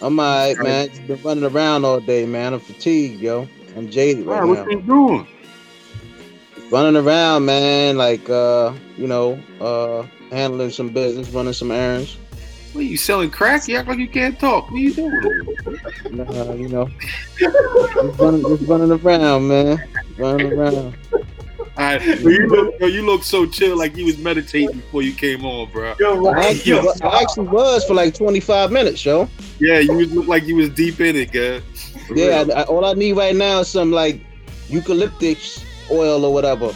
I'm alright, man. Just been running around all day, man. I'm fatigued, yo. I'm jaded right, Wow, now. what you doing? Running around, man. Like, uh, you know, uh, handling some business, running some errands. What are you selling crack? You act like you can't talk. What are you doing? Uh, you know, just running, just running around, man. Running around. Alright, you look, you look so chill, like you was meditating before you came on, bro. Yo, I right. actually, Yo, I actually was for like 25 minutes, yo. Yeah, you was, look like you was deep in it, girl. For Yeah. I, I, all I need right now is some like eucalyptus oil or whatever.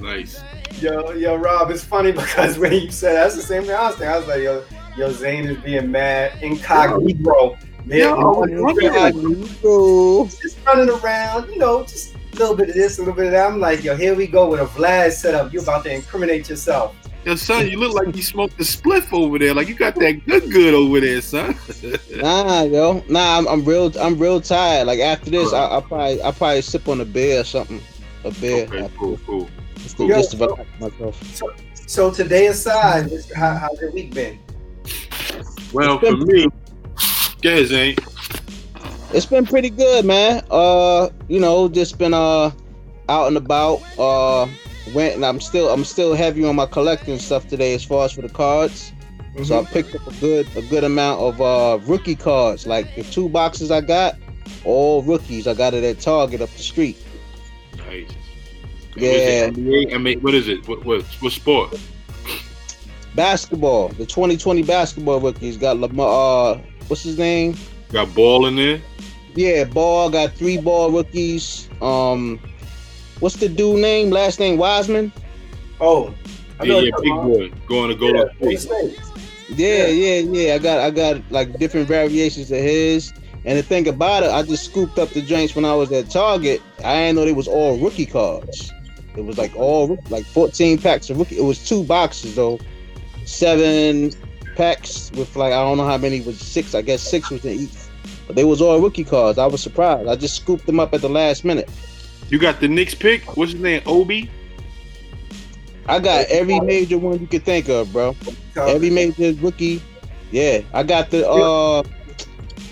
nice. yo, yo, Rob, it's funny because when you said that's the same thing I was thinking. I was like, yo, yo, Zane is being mad, incognito. Man, Yo, I was wondering, like, just running around, you know, just a little bit of this, a little bit of that. I'm like, yo, here we go with a Vlad setup. You about to incriminate yourself. Yo, son, you look like you smoked a spliff over there. Like you got that good good over there, son. Nah, yo, nah, I'm, I'm real, I'm real tired. Like after this, I, I probably, I probably sip on a beer or something, a beer, okay, after cool, cool. just to, Yo, just to relax myself. So today aside, this- how, how's your week been? Well, It's for me, guys ain't. It's been pretty good, man. Uh, you know, just been uh out and about. Uh, went and I'm still, I'm still heavy on my collecting stuff today as far as for the cards. So I picked up a good a good amount of uh rookie cards. Like the two boxes I got, all rookies. I got it at Target up the street. Nice. Yeah. What is it? NBA? I mean, what is it? What what what sport? Basketball, the 2020 basketball rookies got Lamar. Uh, what's his name? Got ball in there. Yeah, ball got three ball rookies. Um, what's the dude name? Last name Wiseman. Oh, I Yeah, yeah, big boy going to go about- to Yeah, state. Yeah, yeah, yeah. I got I got like different variations of his. And the thing about it, I just scooped up the drinks when I was at Target. I didn't know they was all rookie cards. It was like all like 14 packs of rookie. It was two boxes though, seven packs with like I don't know how many was six. I guess six was in each. But they was all rookie cards. I was surprised. I just scooped them up at the last minute. You got the Knicks pick. What's his name? Obi. I got every major one you could think of, bro. Every major rookie. Yeah, I got the uh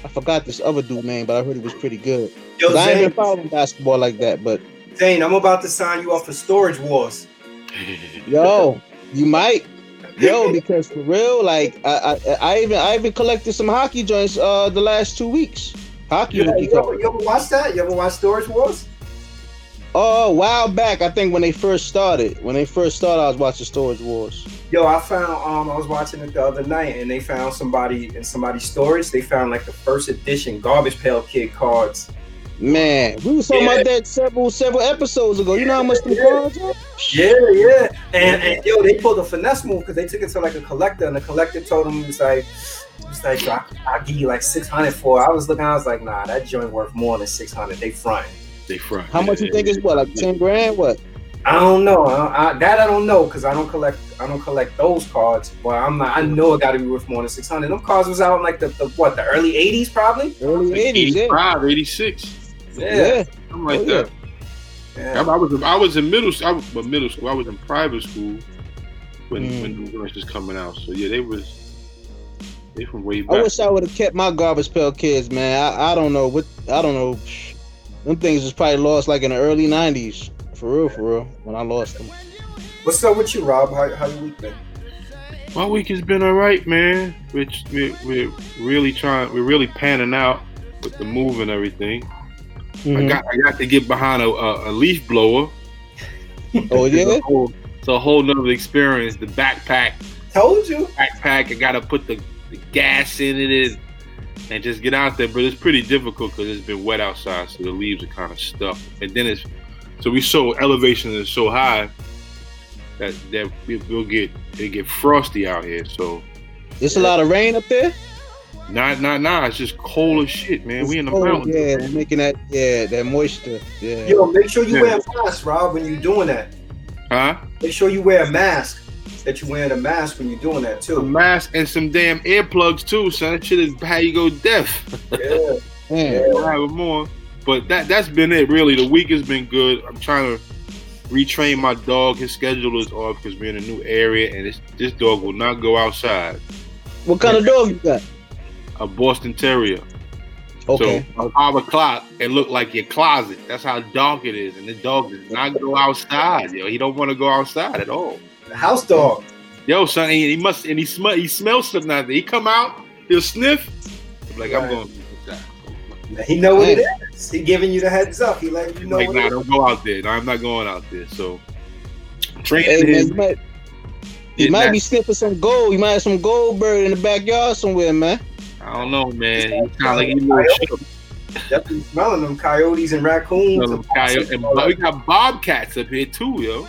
I forgot this other dude name, but I heard he was pretty good. Yo, 'Cause I ain't been Zane, following basketball like that, but Zane, I'm about to sign you off for Storage Wars. yo, you might. Yo, because for real, like I, I, I even I even collected some hockey joints uh the last two weeks. Hockey You, rookie you, ever, you ever watch that? You ever watch Storage Wars? Oh, a while back, I think when they first started, when they first started, I was watching Storage Wars. Yo, I found um I was watching it the other night and they found somebody in somebody's storage. They found like the first edition Garbage Pail Kid cards. Man, we was talking Yeah. about that several several episodes ago. You know how much the Yeah. cards are? Yeah, yeah. And, and yo, they pulled a finesse move because they took it to like a collector, and the collector told them it's like, it's like I, I'll give you like six hundred for. it. I was looking, I was like, nah, that joint worth more than six hundred. They fronting. They front. How much you think is what? Like ten grand? What? I don't know. I, I, that I don't know because I don't collect. I don't collect those cards. But I'm not. I know it got to be worth more than six hundred. Them cards was out in like the, the what the early '80s probably. Early eighties, yeah. 85, 86. Yeah, Yeah. Something like Oh, that. I, yeah. I was I was in middle I was, well, middle school. I was in private school when Mm. when the joints was coming out. So yeah, they was they from way back. I wish I would have kept my garbage pail kids, man. I, I don't know what I don't know. Them things was probably lost like in the early nineties. For real, for real. When I lost them. What's up with you, Rob? How, how your week been? My week has been all right, man. Which we're, we're really trying. We're really panning out with the move and everything. I Mhm. got I got to get behind a, a, a leaf blower. Oh It's yeah. a whole, it's a whole nother experience. The backpack Told you. backpack. I gotta put the, the gas in it and, and just get out there. But it's pretty difficult because it's been wet outside, so the leaves are kind of stuck. And then it's so we so elevation is so high that that we, we'll get it get frosty out here. So It's a lot of rain up there. Not not not. It's just cold as shit, man. We in the Oh, mountains. Yeah, they're making that yeah that moisture. Yeah. Yo, make sure you Yeah. wear a mask, Rob, when you're doing that. Huh? Make sure you wear a mask. That you're wearing a mask when you're doing that A too. mask and some damn earplugs too, son. That shit is how you go deaf. Yeah. yeah. I'll have more. But that that's been it really. The week has been good. I'm trying to retrain my dog. His schedule is off because we're in a new area and this this dog will not go outside. What kind of dog you got? A Boston Terrier. Okay. So five o'clock, it looked like your closet. That's how dark it is, and the dog does not go outside. Yo, he don't want to go outside at all. The house dog. Yo, son, he, he must and he smell he smells something out there. He come out, he'll sniff. I'm like I'm Right. going. He know what it is. He giving you the heads up. He letting you know like, what nah, it is. don't go out there. No, I'm not going out there. So Hey, training man, his you might, you might be sniffing some gold. You might have some gold bird in the backyard somewhere, man. I don't know, man. He kind of like he a little shook. Definitely smelling them coyotes and raccoons. Smell them coyote- And we got bobcats up here too, yo.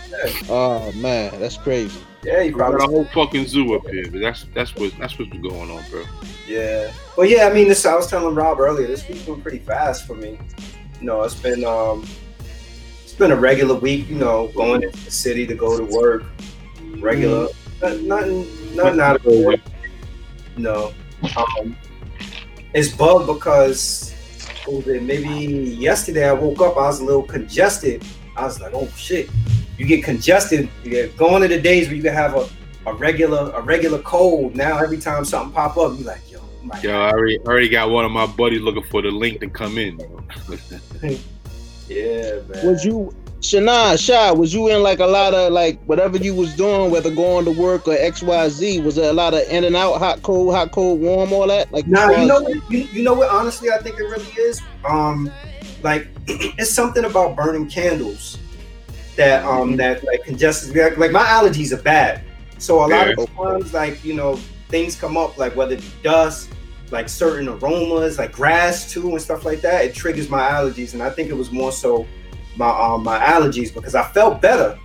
Oh man, that's crazy. yeah, he We got a whole fucking zoo up here. But that's that's what that's what's going on, bro. Yeah. Well, yeah. I mean, this. I was telling Rob earlier. This week's been pretty fast for me. You know, it's been um, it's been a regular week. You know, going into the city to go to work. Regular. Not, nothing. Nothing out of the way. No. Um, it's bugged because it, maybe yesterday I woke up, I was a little congested. I was like, oh shit. You get congested, you get going to the days where you can have a, a regular a regular cold. Now every time something pop up, you like, yo, my Yo, I already already got one of my buddies looking for the link to come in. yeah, man. Was you Shana, Shy, was you in like a lot of like whatever you was doing, whether going to work or XYZ, was there a lot of in and out, hot, cold, hot, cold, warm, all that? Like Nah, you know what? You, you know what? Honestly, I think it really is. Um, like it's something about burning candles that um that like congested. Like, like my allergies are bad, so a lot of times like you know things come up like whether it be dust, like certain aromas, like grass too and stuff like that. It triggers my allergies, and I think it was more so my um my allergies because I felt better.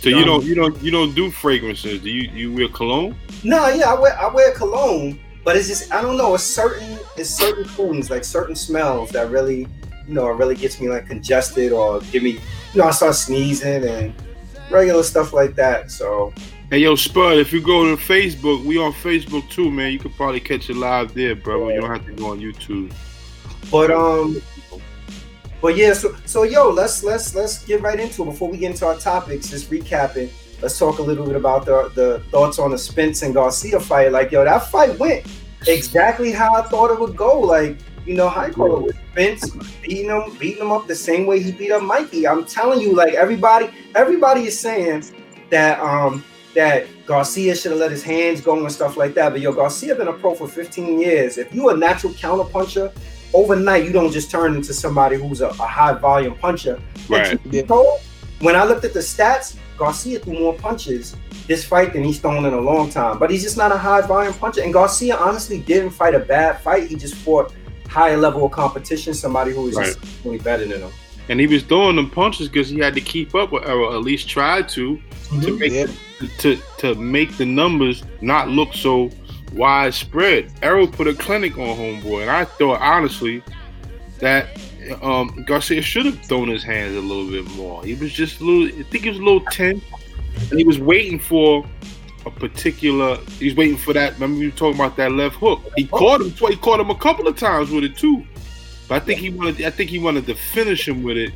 So you Um, don't you don't you don't do fragrances? Do you you wear cologne? No, yeah, I wear I wear cologne, but it's just I don't know. It's certain it's certain things like certain smells that really you know it really gets me like congested or give me you know I start sneezing and regular stuff like that. So Hey yo, Spud, if you go to Facebook, we on Facebook too, man. You could probably catch it live there, bro. You don't have to go on YouTube. but um but yeah so so yo let's let's let's get right into it before we get into our topics. Just recapping. Let's talk a little bit about the the thoughts on the Spence and Garcia fight. Like yo, that fight went exactly how I thought it would go. Like you know you call with Spence beating him, beating him up the same way he beat up Mikey. I'm telling you, like everybody, everybody is saying that um that Garcia should have let his hands go and stuff like that. But yo, Garcia been a pro for 15 years. If you a natural counter puncher, overnight you don't just turn into somebody who's a, a high volume puncher. Right. Told, When I looked at the stats, Garcia threw more punches this fight than he's thrown in a long time. But he's just not a high volume puncher. And Garcia honestly didn't fight a bad fight. He just fought higher level of competition, somebody who was Right. just really better than him. And he was throwing them punches because he had to keep up with or at least tried to to mm-hmm. make Yeah. to to make the numbers not look so widespread. Errol put a clinic on homeboy, and I thought honestly that um, Garcia should have thrown his hands a little bit more. He was just a little. I think he was a little tense, and he was waiting for a particular. He's waiting for that. Remember we were talking about that left hook. He caught him. He caught him a couple of times with it too. But I think he wanted. I think he wanted to finish him with it,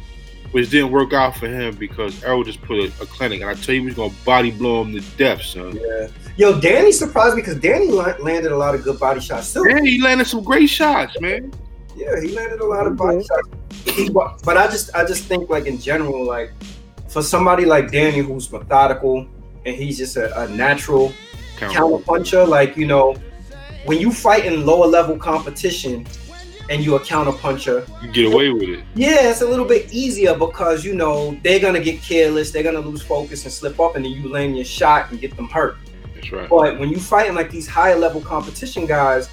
which didn't work out for him because Errol just put a, a clinic, and I tell you, he was gonna body blow him to death, son. Yeah. Yo, Danny surprised me because Danny landed a lot of good body shots too. Yeah, he landed some great shots, man. Yeah, he landed a lot of body shots. He wa- But I just, I just think like in general, like for somebody like Danny who's methodical and he's just a, a natural counter puncher, like you know, when you fight in lower level competition and you're a counter puncher, You get away with it. yeah, it's a little bit easier because you know they're gonna get careless, they're gonna lose focus and slip up, and then you land your shot and get them hurt. That's right. But when you fighting like these higher level competition guys,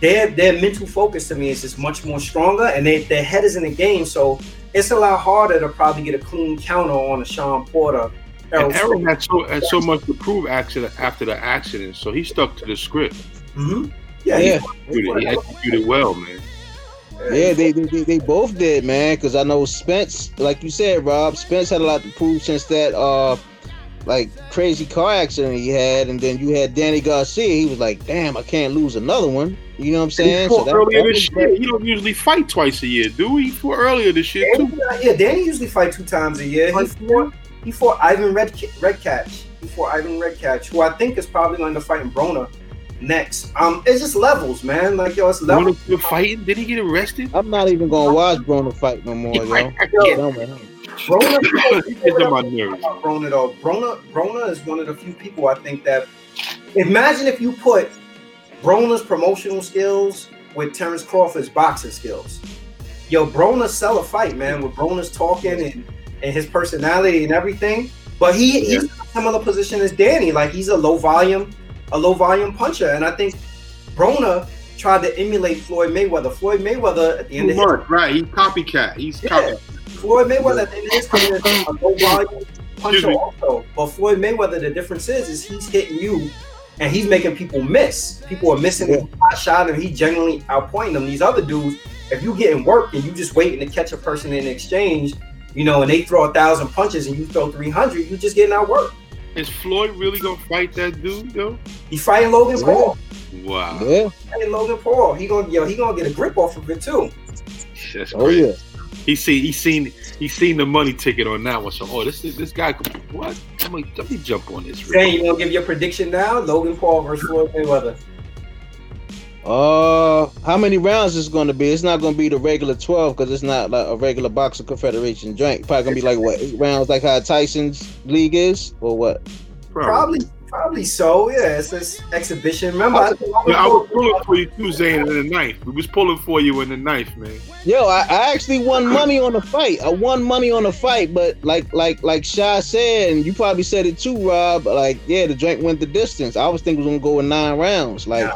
their their mental focus to me is just much more stronger, and they, their head is in the game. So it's a lot harder to probably get a clean counter on a Shawn Porter. And Errol had so had so much to prove accident after the accident, so he stuck to the script. hmm Yeah, Yeah. he- He executed well, man. Yeah, they, they, they, they both did, man. Because I know Spence, like you said, Rob, Spence had a lot to prove since that uh, like crazy car accident he had, and then you had Danny Garcia. He was like, "Damn, I can't lose another one." You know what I'm He saying? fought that- earlier that this was- year. He don't usually fight twice a year, do we? He fought earlier this year too. Danny, yeah, Danny usually fight two times a year. He fought he fought Ivan Red Redkach. He fought Ivan Redkach, who I think is probably going to fight in Broner next. Um, it's just levels, man. Like yo, it's levels. Broner still fighting? Did he get arrested? I'm not even gonna watch Broner fight no more, yo. Yo, Done with him. Broner, It's on my nerves. about Broner though. Broner, Broner is one of the few people I think that. Imagine if you put Broner's promotional skills with Terrence Crawford's boxing skills. Yo, Broner sell a fight, man. With Broner's talking and, and his personality and everything. But he he's in a similar position as Danny. Like he's a low volume, a low volume puncher. And I think Broner tried to emulate Floyd Mayweather. Floyd Mayweather at the end Too of his much, right? He's copycat. He's Yeah. copy. Floyd Mayweather at the end of his career is a low volume puncher also. But Floyd Mayweather, the difference is, is he's hitting you and he's making people miss. People are missing Yeah. his shot and he's generally outpointing them. These other dudes, if you getting work and you just waiting to catch a person in exchange, you know, and they throw a thousand punches and you throw 300, you just getting out work. Is Floyd really gonna fight that dude though? He's fighting Logan Yeah. Paul. Wow, Yeah. Fighting Logan Paul. He gonna yo, he gonna get a grip off of it too. that's Oh crazy. yeah. He seen he seen he seen the money ticket on that one. So oh, this is this guy. could- What? Let me let me jump on this. real Saying you gonna give your prediction now? Logan Paul versus Floyd Mayweather. Uh, how many rounds is going to be? It's not going to be the regular twelve because it's not like a regular boxing confederation joint. Probably going to be like what eight rounds, like how Tyson's league is, or what? Probably, probably so. Yeah, it's this exhibition. Remember, I, think Logan Yeah, I was pulling for you too, Zane, in the knife. We was pulling for you in the knife, man. Yo, I, I actually won money on the fight. I won money on the fight, but like like like Shy said, and you probably said it too, Rob. Like yeah, the drink went the distance. I was thinking it was gonna go in nine rounds. Like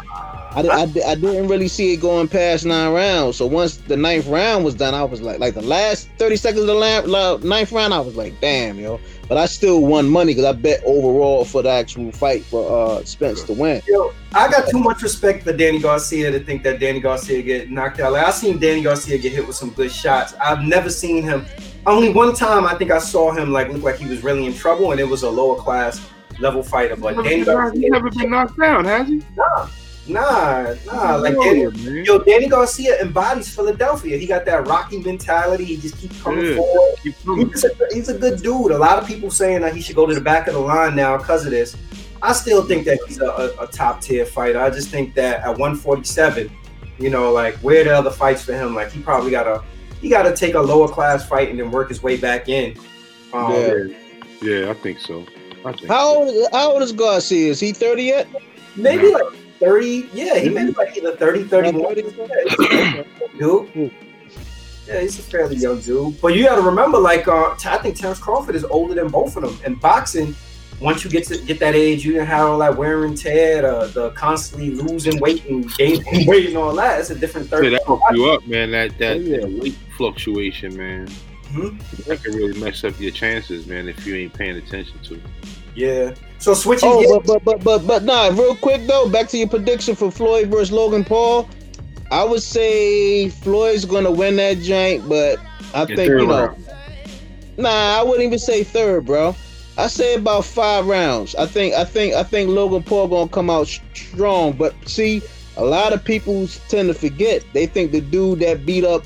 I, I, I didn't really see it going past nine rounds. So once the ninth round was done, I was like, like the last 30 seconds of the la- la- ninth round, I was like, damn, yo. But I still won money because I bet overall for the actual fight for uh Spence to win. Yo, I got too much respect for Danny Garcia to think that Danny Garcia get knocked out. Like I seen Danny Garcia get hit with some good shots. I've never seen him. Only one time I think I saw him like look like he was really in trouble, and it was a lower class level fighter. But Danny He's Garcia, never been knocked down, has he? nah, nah, nah. like Danny. man. Yo, Danny Garcia embodies Philadelphia. He got that Rocky mentality. He just keeps coming Yeah. forward. Keep coming. He's a, he's a good dude. A lot of people saying that he should go to the back of the line now because of this. I still think that he's a, a, a top tier fighter. I just think that at 147, you know, like where the other fights for him? Like he probably got to he got to take a lower class fight and then work his way back in. Um, Yeah. Yeah, I think so. I think How so. how old is Garcia? Is he 30 yet? Maybe like 30. Yeah, he made like either 30, 31. Okay. dude. Yeah, he's a fairly young dude. But you got to remember, like, uh, I think Terrence Crawford is older than both of them. And boxing, once you get to get that age, you didn't have all that wear and tear, the, the constantly losing weight and gaining weight and all that. It's a different Yeah, third. that fuck you up, man. That that, Oh, yeah. that weight fluctuation, man. Mhm. That can really mess up your chances, man, if you ain't paying attention to. it. Yeah. So switching Oh, gears. but, but but but but nah. Real quick though, back to your prediction for Floyd versus Logan Paul. I would say Floyd's gonna win that joint, but I In think you know. round. Nah, I wouldn't even say third, bro. I say about five rounds. I think I think I think Logan Paul gonna come out strong. But see, a lot of people tend to forget. They think the dude that beat up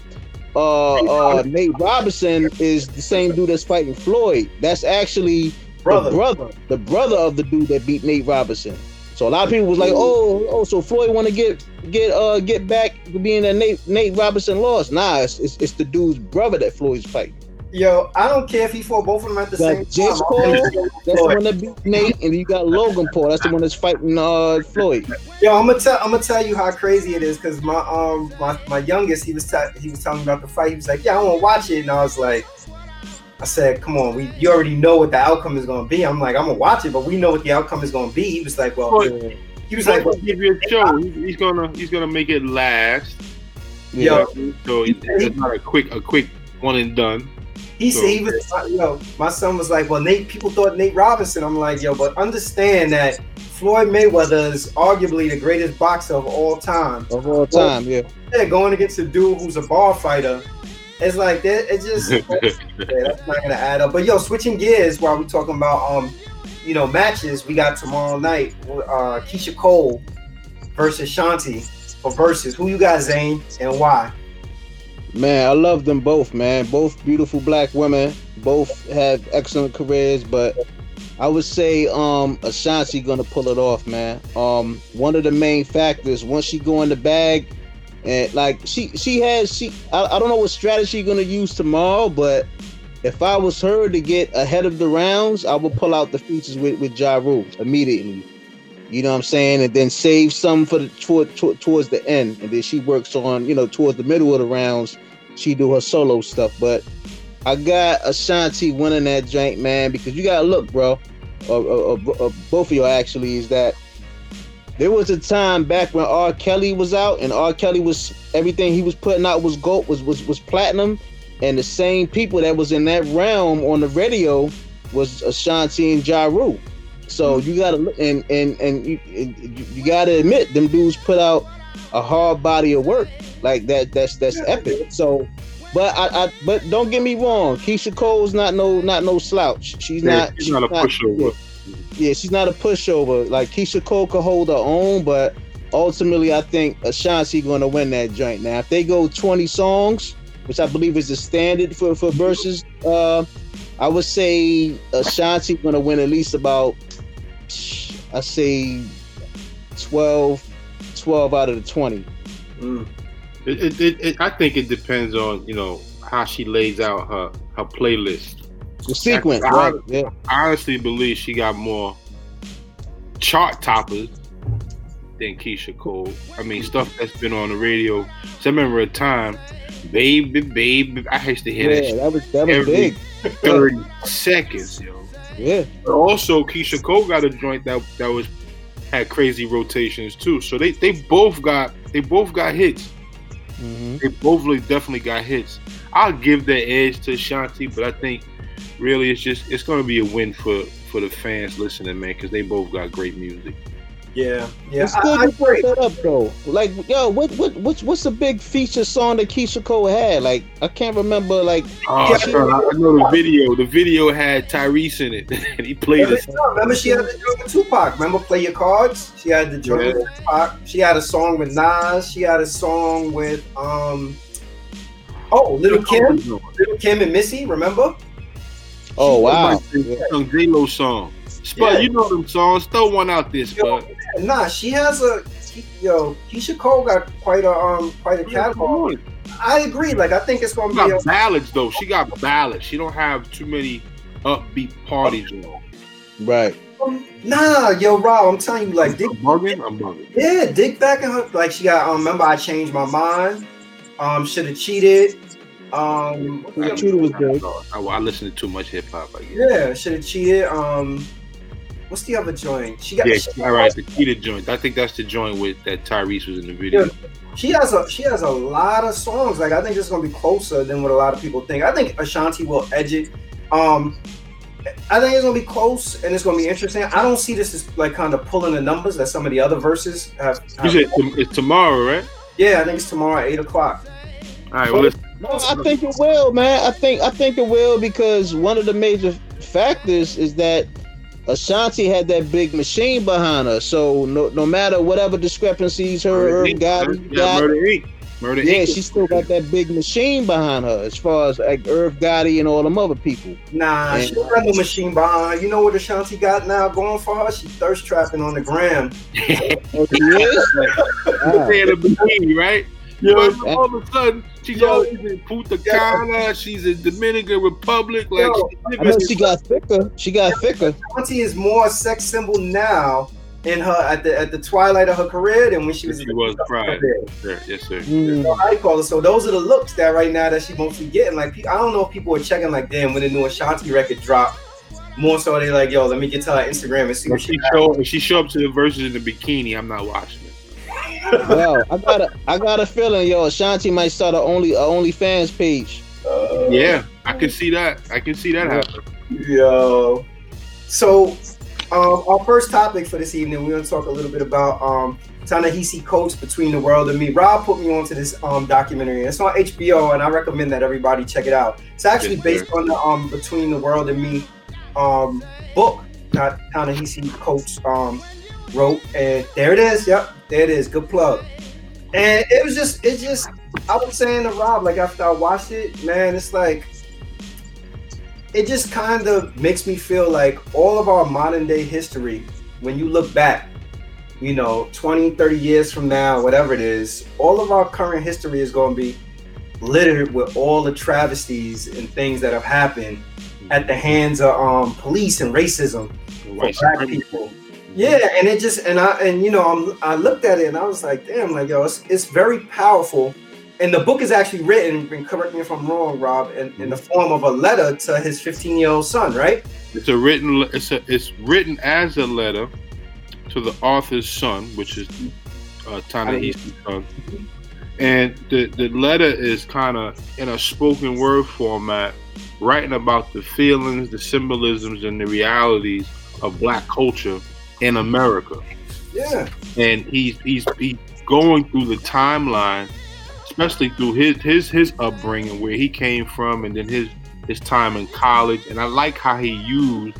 uh, uh, Nate Robinson is the same dude that's fighting Floyd. That's actually brother. the brother, the brother of the dude that beat Nate Robinson. So a lot of people was like, oh, oh, so Floyd want to get get uh get back being that Nate Nate Robinson lost. Nah, it's, it's it's the dude's brother that Floyd's fighting. Yo, I don't care if he fought both of them at the same time. Paul, I'm That's the one that beat Nate, and you got Logan Paul. That's the one that's fighting uh Floyd. Yo, I'm gonna tell I'm gonna tell you how crazy it is because my um my, my youngest he was ta- he was telling me about the fight. He was like, "Yeah, I want to watch it," and I was like, "I said, come on, we you already know what the outcome is gonna be." I'm like, "I'm gonna watch it, but we know what the outcome is gonna be." He was like, "Well," Floyd- he was Floyd like, well, give you a show. He's, he's gonna he's gonna make it last. Yeah, So it's not a quick a quick one and done. He said he was, uh, yo, my son was like, well, Nate, people thought Nate Robinson. I'm like, yo, but understand that Floyd Mayweather is arguably the greatest boxer of all time. of all time, yeah. Yeah, going against a dude who's a bar fighter, it's like that. It just yeah, that's not gonna add up. But yo, switching gears while we talking about um, you know, matches, we got tomorrow night. Uh, Keyshia Cole versus Shanti for Verzuz. Who you got, Zane, and why? Man, I love them both, man. Both beautiful black women. Both have excellent careers, but I would say um Ashanti gonna pull it off, man. Um, one of the main factors once she go in the bag, and like she she has she I, I don't know what strategy gonna use tomorrow, but if I was her to get ahead of the rounds, I would pull out the features with with Ja Rule immediately. You know what I'm saying, and then save some for the toward, toward, towards the end, and then she works on you know towards the middle of the rounds. She do her solo stuff, but I got Ashanti winning that joint, man, because you gotta look, bro. Or, or, or, both of y'all actually is that there was a time back when R. Kelly was out, and R. Kelly was everything he was putting out was gold, was was was platinum, and the same people that was in that realm on the radio was Ashanti and Ja Rule. So mm-hmm. you gotta and and and you, you gotta admit them dudes put out a hard body of work like that. That's that's epic. So but I, I, but don't get me wrong, Keyshia Cole's not no not no slouch. She's Yeah, not. she's not a pushover. Yeah, she's not a pushover. Like Keyshia Cole could hold her own, but ultimately, I think Ashanti going to win that joint. Now, if they go 20 songs, which I believe is the standard for for Verzuz, uh, I would say Ashanti going to win at least about, I say, 12, 12 out of the 20. Mm. It, it, it, I think it depends on you know how she lays out her her playlist. The sequence, I- right? Yeah. I honestly believe she got more chart toppers than Keyshia Cole. I mean, stuff that's been on the radio. So I remember a time, baby, baby. I used to hear that Yeah, shit that was that was big. 30 seconds, yo. Yeah. But also, Keyshia Cole got a joint that that was had crazy rotations too. So they they both got they both got hits. hmm They both really definitely got hits. I'll give the edge to Shanti, but I think really it's just it's going to be a win for for the fans listening, man, because they both got great music. Yeah, yeah. It's good I you brought agree. that up though. Like, yo, what what what's what's the big feature song that Keyshia Cole had? Like, I can't remember. Like, Oh, Yeah. son, I I know the video. The video had Tyrese in it, and he played Remember, it. remember she had the joint with Tupac. Remember Play Your Cards? She had the joint Yeah. with Tupac. She had a song with Nas. She had a song with um Oh, Lil' Kim. Lil' Kim and Missy, remember? Oh wow, Some J Lo song. Spud, Yeah. you know them songs. Throw one out there, Spud. Nah, she has a yo, Keyshia Cole got quite a um quite a catalog. I agree. Like I think it's gonna She be a got ballads though. She got ballads. She don't have too many upbeat parties. You know. right. Nah, yo, Rob, I'm telling you, like, dig, I'm bugging. I'm bugging. yeah, dig back in her. Like, she got. Um, remember, I changed my mind. Um, should have cheated. Um, Yeah, Cheetah was good. I, I listen to too much hip hop. I guess. yeah, should have cheated. Um, what's the other joint? She got. Yeah, she, all right. The Cheetah joint. I think that's the joint with that Tyrese was in the video. she has a she has a lot of songs. Like, I think it's gonna be closer than what a lot of people think. I think Ashanti will edge it. Um, I think it's gonna be close and it's gonna be interesting. I don't see this as like kind of pulling the numbers that some of the other Verzuz have. You said it's tomorrow, right? yeah, I think it's tomorrow at eight o'clock. All right. Well, listen. No, I think it will, man. I think I think it will because one of the major factors is that Ashanti had that big machine behind her. So no no matter whatever discrepancies her Murder Irv Inc. Gotti Yeah, got, Murder Inc. Murder yeah, Inc. she still got that big machine behind her as far as like Irv Gotti and all them other people. Nah, Yeah. she don't got no machine behind her. You know what Ashanti got now going for her? She thirst trapping on the gram. Oh, she is? Wow. The bikini, right? Yeah. But all of a sudden, she's Yo. always in Punta Cana. She's in Dominican Republic. Like Yo, she's I know she got thicker. She got thicker. Ashanti is more a sex symbol now in her at the at the twilight of her career than when she was. She was prior. career. Sure, yes, sir. Mm. So I call it. So those are the looks that right now that she mostly getting. Like I don't know if people are checking like, damn, when the new Ashanti record dropped. More so they like, yo, let me get to her Instagram and see If what she she. show if she show up to the Verzuz in the bikini, I'm not watching it. Yo, I got a I got a feeling, yo, Ashanti might start a only a OnlyFans page. Uh, Yeah, I can see that. I can see that Yeah. happen. Yo. So, um, our first topic for this evening, we're going to talk a little bit about um, Ta-Nehisi Coates Between the World and Me. Rob put me onto this um, documentary. It's on HBO, and I recommend that everybody check it out. It's actually Yes, based sir. on the um, Between the World and Me um, book that Ta-Nehisi Coates um, wrote. And there it is. Yep, there it is. Good plug. And it was just, it just, I was saying to Rob, like after I watched it, man, it's like, it just kind of makes me feel like all of our modern day history, when you look back, you know, 20, 30 years from now, whatever it is, all of our current history is going to be littered with all the travesties and things that have happened at the hands of um, police and racism for black people. Yeah, and it just and I and you know I'm, I looked at it and I was like, damn, like yo, it's, it's very powerful. And the book is actually written, and correct me if I'm wrong, Rob, in, in the form of a letter to his 15 year old son, right? It's a written. It's a, it's written as a letter to the author's son, which is uh, Ta-Nehisi's son. And the, the letter is kind of in a spoken word format, writing about the feelings, the symbolisms, and the realities of black culture in America. Yeah. And he's he's he's going through the timeline, especially through his his his upbringing, where he came from, and then his his time in college. And I like how he used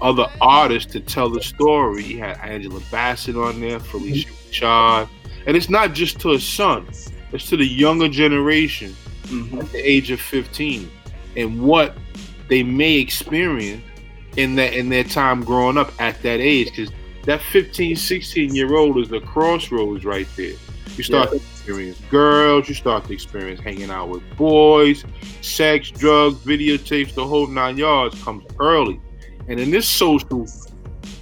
other artists to tell the story. He had Angela Bassett on there, Phylicia Rashad. And it's not just to his son, it's to the younger generation Mhm. at the age of 15 and what they may experience in that in their time growing up at that age. Because that 15, 16 year old is the crossroads right there. You start to experience girls, you start to experience hanging out with boys, sex, drugs, videotapes, the whole nine yards comes early. And in this social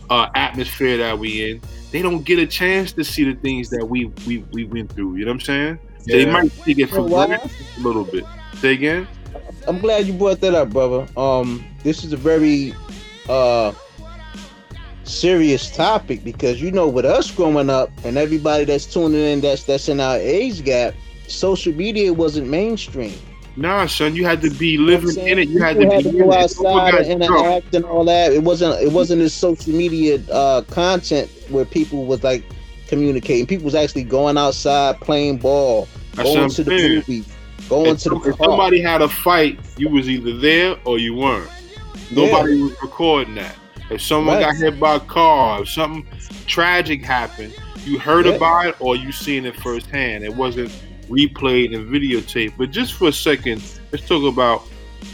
uh, atmosphere that we in, they don't get a chance to see the things that we we, we went through. You know what I'm saying? So they might take it for granted a little bit. Say again? I'm glad you brought that up, brother. Um, this is a very uh serious topic because you know, with us growing up and everybody that's tuning in, that's that's in our age gap, social media wasn't mainstream. Nah, son, you had to be living in it. You had to be to go outside and interact and all that. It wasn't it wasn't this social media uh content where people was like communicating. People was actually going outside playing ball, That's going to the movies, going If, to the if park. somebody had a fight, you was either there or you weren't. Nobody was recording that. If someone Right. got hit by a car, if something tragic happened, you heard Yeah. about it or you seen it firsthand. It wasn't replayed and videotaped. But just for a second, let's talk about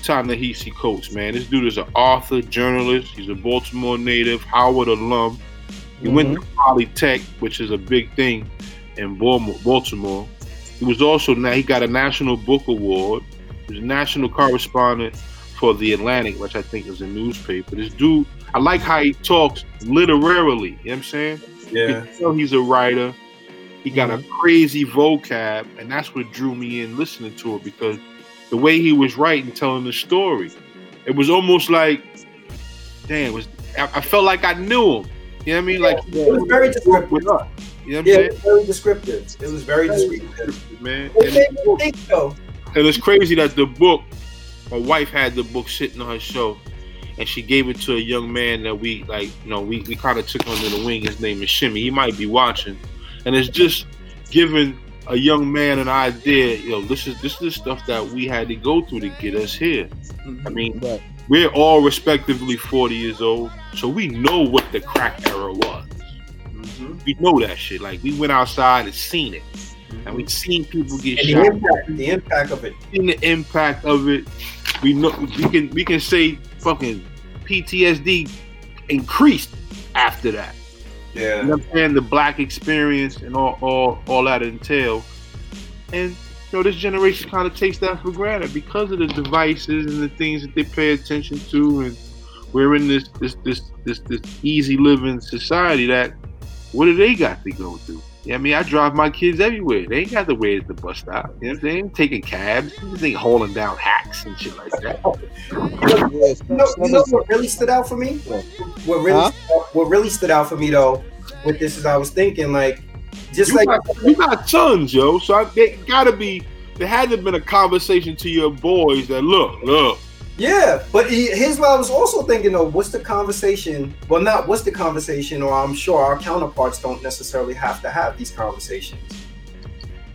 Ta-Nehisi Coates, man. This dude is an author, journalist. He's a Baltimore native, Howard alum. He went mm-hmm. to Polytech, which is a big thing in Baltimore. Baltimore. He was also now he got a National Book Award. He was a national correspondent for the Atlantic, which I think is a newspaper. This dude, I like how he talks literarily. You know what I'm saying? You Yeah. can tell he's a writer. He got a mm-hmm. crazy vocab, and that's what drew me in listening to it because the way he was writing, telling the story, it was almost like, damn, it was I, I felt like I knew him. You know what I mean? Like Yeah. It was very descriptive. with. You know what Yeah, I'm it was very descriptive. It was very descriptive. saying, man? What And- made you though? And it's crazy that the book, my wife had the book sitting on her shelf, and she gave it to a young man that we like, you know, we, we kind of took under the wing. His name is Shimmy. He might be watching, and it's just giving a young man an idea. You know, this is this is the stuff that we had to go through to get us here. I mean, Right. we're all respectively 40 years old, so we know what the crack era was. Mhm. We know that shit. Like we went outside and seen it, and we've seen people get And the shot. impact, the impact of it. seen the impact of it. We know we can we can say fucking PTSD increased after that. You Yeah. know I'm saying? The black experience and all all all that entail. And you know, this generation kind of takes that for granted because of the devices and the things that they pay attention to and we're in this this this this this easy living society that what do they got to go through? Yeah, I mean, I drive my kids everywhere. They ain't got to wait at the bus stop. You know what I'm saying? Taking cabs. They ain't hauling down hacks and shit like that. You know, you know what really stood out for me? What really, Huh? what really stood out for me though, with this is I was thinking like, just You like got, you got sons, yo. So I, they gotta be. There had to have been a conversation to your boys that look, look. Yeah, but he- here's what I was also thinking though. What's the conversation? Well, not what's the conversation, or I'm sure our counterparts don't necessarily have to have these conversations,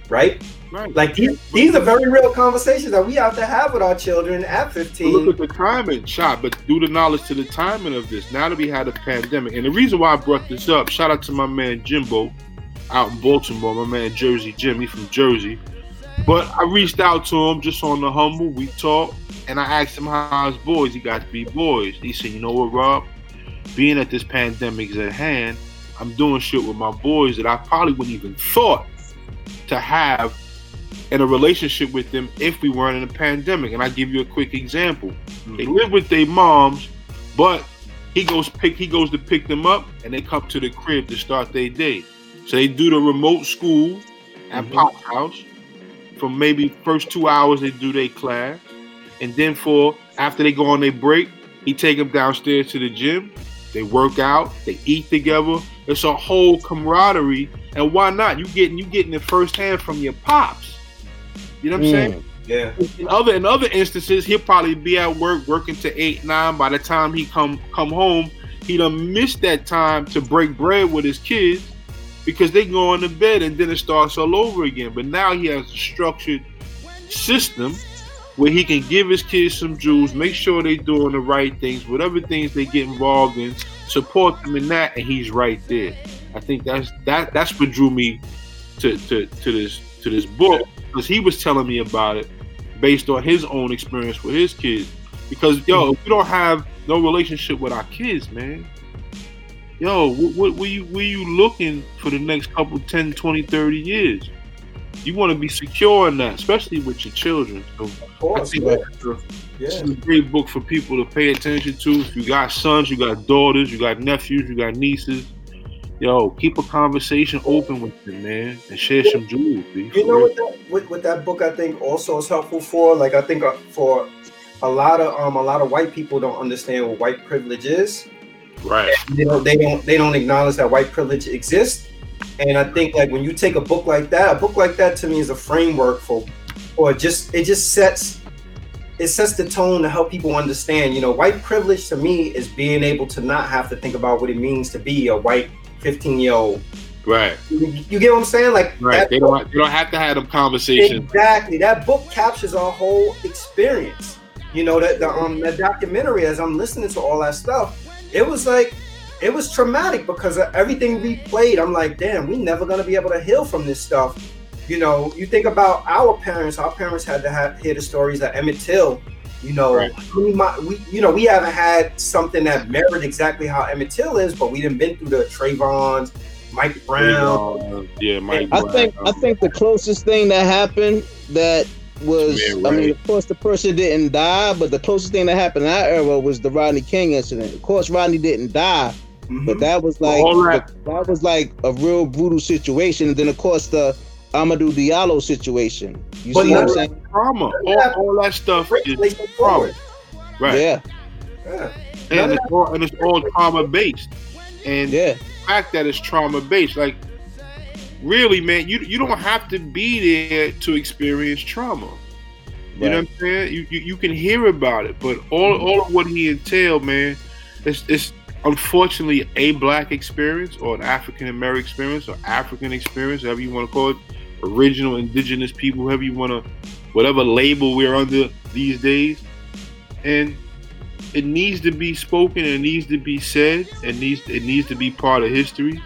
right? Right. Like these, these are very real conversations that we have to have with our children at But 15. look at the timing, shot, but due to knowledge to the timing of this, now that we had a pandemic, and the reason why I brought this up, shout out to my man Jimbo out in Baltimore, my man Jersey Jim, he from Jersey. But I reached out to him just on the humble, we talked, and I asked him how his boys. He got three boys. He said, "You know what, Rob? Being that this pandemic is at hand, I'm doing shit with my boys that I probably wouldn't even thought to have in a relationship with them if we weren't in a pandemic. And I give you a quick example. They live with their moms, but he goes pick he goes to pick them up and they come to the crib to start their day. So they do the remote school at Mhm. Pop's house. For maybe first two hours they do their class. And then for after they go on their break, he take them downstairs to the gym. They work out, they eat together. It's a whole camaraderie. And why not? You getting you getting it firsthand from your pops. You know what I'm saying? Mm. Yeah. In other in other instances, he'll probably be at work working to eight nine. By the time he come come home, he done missed that time to break bread with his kids because they go on to bed and then it starts all over again. But now he has a structured system where he can give his kids some jewels, make sure they're doing the right things, whatever things they get involved in, support them in that, and he's right there. I think that's that that's what drew me to to, to this to this book because he was telling me about it based on his own experience with his kids. Because yo, if we don't have no relationship with our kids, man, yo, what, what were you were you looking for the next couple 10, 20, 30 years? You want to be secure in that, especially with your children. So Of I course. think that's a, yeah. this is a great book for people to pay attention to. If you got sons, you got daughters, you got nephews, you got nieces. Yo, keep a conversation open with them, man, and share some jewels. You know real. what that what, what that book I think also is helpful for? Like I think uh, for a lot of um a lot of white people don't understand what white privilege is. Right. They don't they don't they don't acknowledge that white privilege exists. And I think like when you take a book like that, a book like that to me is a framework for or just it just sets it sets the tone to help people understand, you know, white privilege to me is being able to not have to think about what it means to be a white 15 year old. Right. You, you get what I'm saying? Like Right. They don't. They don't have to have them conversations. Exactly. That book captures our whole experience. You know, that the um that documentary, as I'm listening to all that stuff, it was like it was traumatic because of everything we played. I'm like, damn, we never gonna be able to heal from this stuff. You know, you think about our parents, our parents had to have hear the stories of Emmett Till. You know, Right. we might we you know, we haven't had something that mirrored exactly how Emmett Till is, but we didn't been through the Trayvons, Mike Brown. Yeah, Mike. I Brown. think I think the closest thing that happened that was Yeah, I mean of course the person didn't die, but the closest thing that happened in that era was the Rodney King incident. Of course Rodney didn't die, Mhm. but that was like All that- that was like a real brutal situation. And then of course the Amadou Diallo situation. You But see what I'm saying? trauma. All, all that stuff is trauma. Right. Yeah, Yeah. And it's all and it's all trauma based. And yeah. the fact that it's trauma based, like really, man, you you don't have to be there to experience trauma. You know what I'm saying? You, you you can hear about it, but all mm-hmm. all of what he entailed, man, it's it's unfortunately a black experience or an African American experience or African experience, however you want to call it, original indigenous people, however you want to, whatever label we're under these days, and it needs to be spoken, it needs to be said, it needs it needs to be part of history,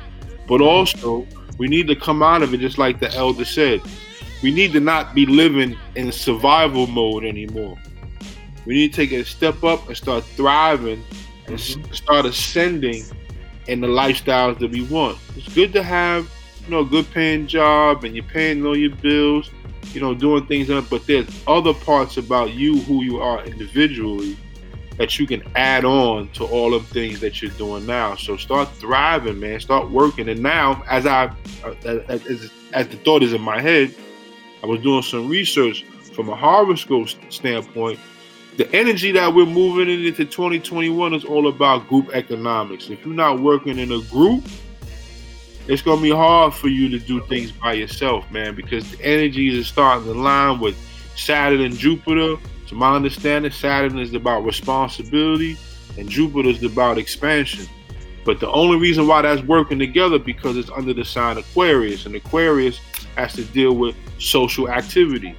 but mm-hmm. also we need to come out of it just like the elder said we need to not be living in survival mode anymore. We need to take a step up and start thriving and s- mm-hmm. start ascending in the lifestyles that we want. It's good to have, you know, a good paying job and you're paying all your bills, you know, doing things, that, but there's other parts about you, who you are individually, that you can add on to all of things that you're doing now. So start thriving, man. Start working. And now, as I, uh, as, as, the thought is in my head, I was doing some research from a horoscope standpoint. The energy that we're moving into 2021 is all about group economics. If you're not working in a group, it's gonna be hard for you to do things by yourself, man, because the energy is starting to line with Saturn and Jupiter. To my understanding, Saturn is about responsibility and Jupiter is about expansion. But the only reason why that's working together because it's under the sign Aquarius, and Aquarius has to deal with social activity.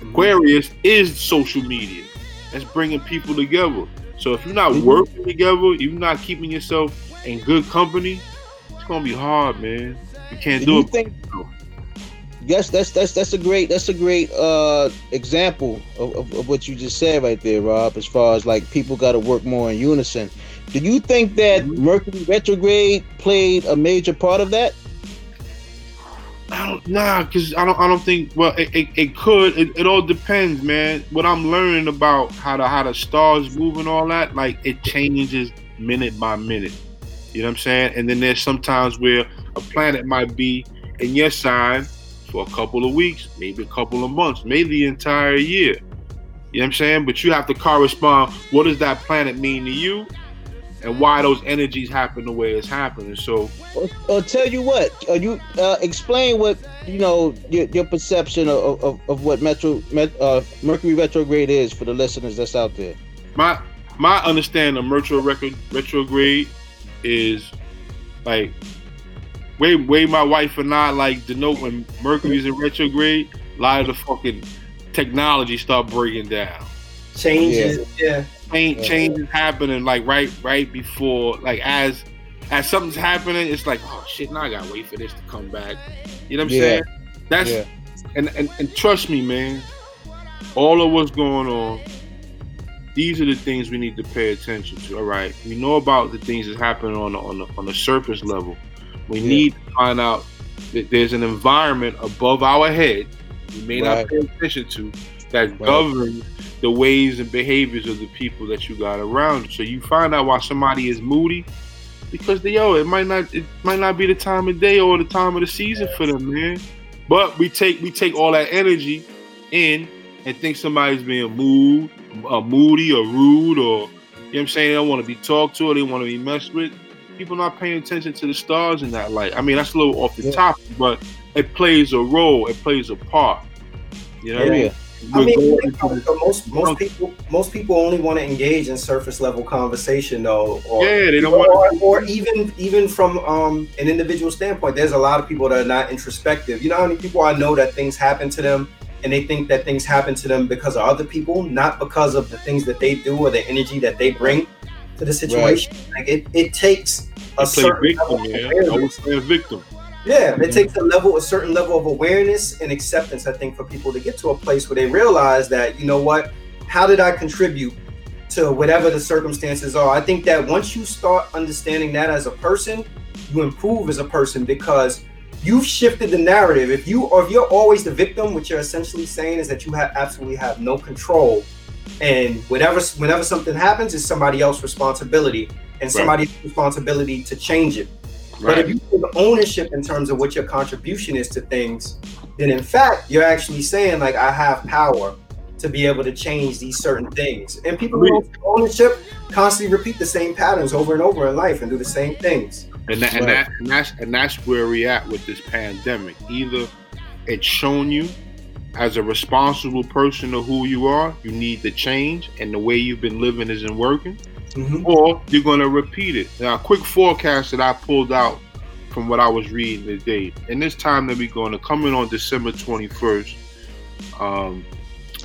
Aquarius is social media. That's bringing people together. So if you're not Mhm. working together, you're not keeping yourself in good company, it's gonna be hard, man. You can't Do do you it. think? That's that's that's that's a great that's a great uh example of, of, of what you just said right there, Rob. As far as like people got to work more in unison. Do you think that Mm-hmm. Mercury retrograde played a major part of that? I don't nah, cause I don't I don't think well it, it, it could. It, it all depends, man. What I'm learning about how the how the stars move and all that, like it changes minute by minute. You know what I'm saying? And then there's sometimes where a planet might be in your sign for a couple of weeks, maybe a couple of months, maybe the entire year. You know what I'm saying? But you have to correspond. What does that planet mean to you? And why those energies happen the way it's happening. So Or, or tell you what, you uh, explain what you know your, your perception of, of, of what Metro Met, uh, Mercury retrograde is for the listeners that's out there. my my understanding of Mercury record retrograde is like way way my wife and I like denote when Mercury's in retrograde, a lot of the fucking technology start breaking down. Changes, yeah. Change, Yeah. changes happening like right right before like as as something's happening, it's like oh shit, now I gotta wait for this to come back. You know what I'm Yeah. saying? That's Yeah. and, and and trust me, man. All of what's going on, these are the things we need to pay attention to. All right, we know about the things that's happening on the on the, on the surface level. We Yeah. need to find out that there's an environment above our head we may Right. not pay attention to that Right. governs the ways and behaviors of the people that you got around. you. So you find out why somebody is moody because they yo, it might not it might not be the time of day or the time of the season for them, man. But we take we take all that energy in and think somebody's being mood, uh, moody or rude or you know what I'm saying, they don't want to be talked to or they want to be messed with. People not paying attention to the stars in that light. I mean, that's a little off the Yeah. topic, but it plays a role, it plays a part. You know what I mean? I mean, going think about into most most people most people only want to engage in surface level conversation though, or Yeah, they don't or, want or even even from um, an individual standpoint. There's a lot of people that are not introspective. You know how many people I know that things happen to them and they think that things happen to them because of other people, not because of the things that they do or the energy that they bring to the situation. Like it, it takes a to play victim, of man. awareness. Always play a victim. Yeah, it takes a level, a certain level of awareness and acceptance, I think, for people to get to a place where they realize that, you know what, how did I contribute to whatever the circumstances are? I think that once you start understanding that as a person, you improve as a person because you've shifted the narrative. If you or if you're always the victim, what you're essentially saying is that you have absolutely have no control. And whenever whenever something happens, it's somebody else's responsibility and somebody's responsibility to change it. But if Right. you take ownership in terms of what your contribution is to things, then in fact you're actually saying like I have power to be able to change these certain things. And people who don't ownership constantly repeat the same patterns over and over in life and do the same things. And that, and that and that's and that's where we at with this pandemic. Either it's shown you as a responsible person of who you are, you need to change, and the way you've been living isn't working, or you're gonna repeat it. Now, a quick forecast that I pulled out from what I was reading today. In this time that we're going to come in on December 21st, um,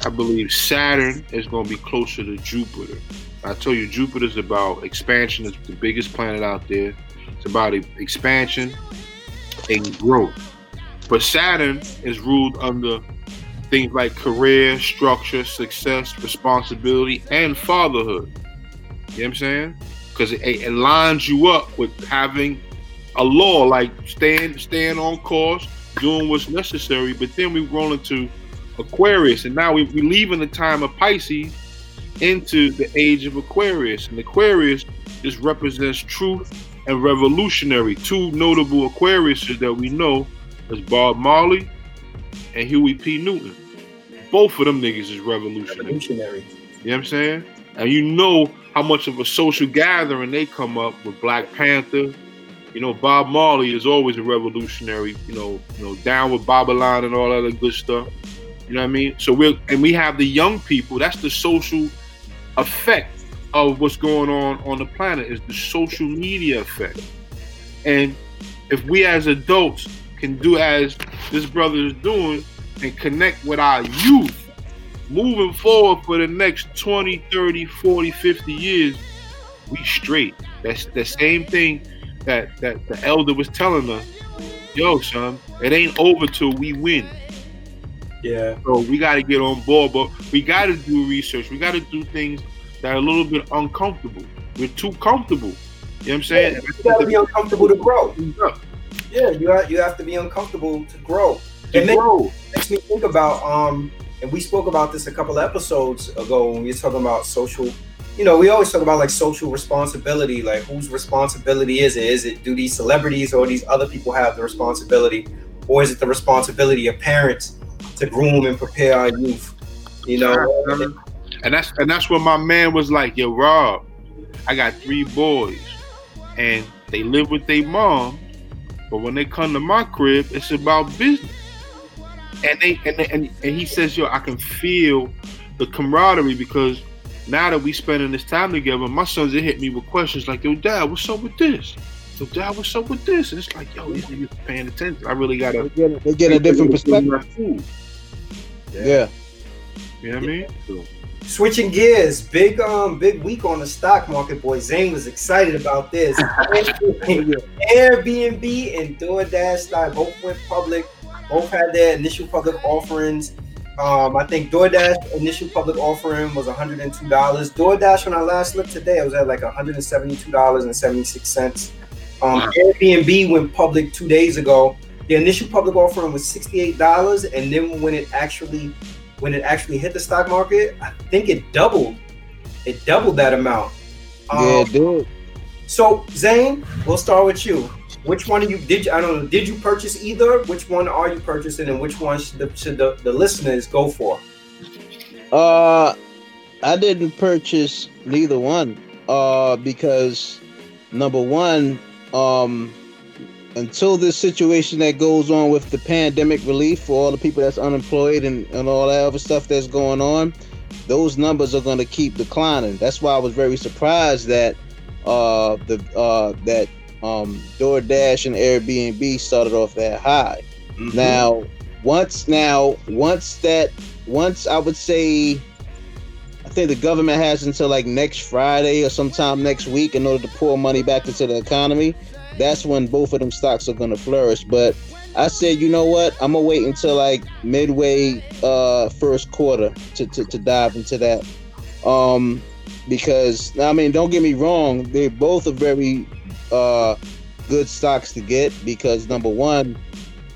I believe Saturn is going to be closer to Jupiter. I tell you, Jupiter's about expansion. It's the biggest planet out there. It's about expansion and growth. But Saturn is ruled under things like career, structure, success, responsibility, and fatherhood. You know what I'm saying? Because it, it lines you up with having a law, like staying staying on course, doing what's necessary. But then we roll into Aquarius, and now we, we leaving the time of Pisces into the age of Aquarius. And Aquarius just represents truth and revolutionary. Two notable Aquariuses that we know is Bob Marley and Huey P. Newton. Both of them niggas is revolutionary. Revolutionary. You know what I'm saying? And you know how much of a social gathering they come up with Black Panther. You know, Bob Marley is always a revolutionary, you know, you know, down with Babylon and all that good stuff. You know what I mean? So we're and we have the young people, that's the social effect of what's going on on the planet is the social media effect. And if we as adults can do as this brother is doing and connect with our youth moving forward for the next 20, 30, 40, 50 years, we straight. That's the same thing that that the elder was telling us. Yo, son, it ain't over till we win. Yeah. So we got to get on board, but we got to do research. We got to do things that are a little bit uncomfortable. We're too comfortable. You know what I'm saying? Yeah, you got to be uncomfortable to grow. Yeah, you have, you have to be uncomfortable to grow. To and grow. makes me think about um, and we spoke about this a couple episodes ago when we were talking about social. You know, we always talk about like social responsibility, like whose responsibility is it? Is it do these celebrities or these other people have the responsibility, or is it the responsibility of parents to groom and prepare our youth? You know, and that's and that's what my man was like, yo, Rob, I got three boys, and they live with their mom, but when they come to my crib, it's about business. And they and they, and, and he says, yo, I can feel the camaraderie because now that we spending this time together, my sons they hit me with questions like, yo, dad, what's up with this? So, dad, what's up with this? And it's like, yo, these niggas paying attention. I really gotta They get, they get a different perspective. Yeah. You know what I mean? Switching gears, big um big week on the stock market, boy. Zane was excited about this. Airbnb and DoorDash stock both went public, both had their initial public offerings. Um, I think DoorDash initial public offering was $102. DoorDash when I last looked today, it was at like $172.76. Um, Wow. Airbnb went public two days ago. The initial public offering was $68, and then when it actually when it actually hit the stock market, I think it doubled. It doubled that amount. Um, Yeah, dude. so Zane, we'll start with you. Which one of you did you, I don't know, did you purchase either? Which one are you purchasing and which one should the, should the, the listeners go for? Uh, I didn't purchase neither one. Uh, because number one, um, until this situation that goes on with the pandemic relief for all the people that's unemployed and, and all that other stuff that's going on, those numbers are going to keep declining. That's why I was very surprised that uh the uh that um DoorDash and Airbnb started off that high. Now, once now, once that, once I would say, I think the government has until like next Friday or sometime next week in order to pour money back into the economy. That's when both of them stocks are going to flourish. But I said, you know what? I'm gonna wait until like midway, uh, first quarter to, to, to dive into that. Um, because I mean, don't get me wrong, they both are very uh good stocks to get because number one,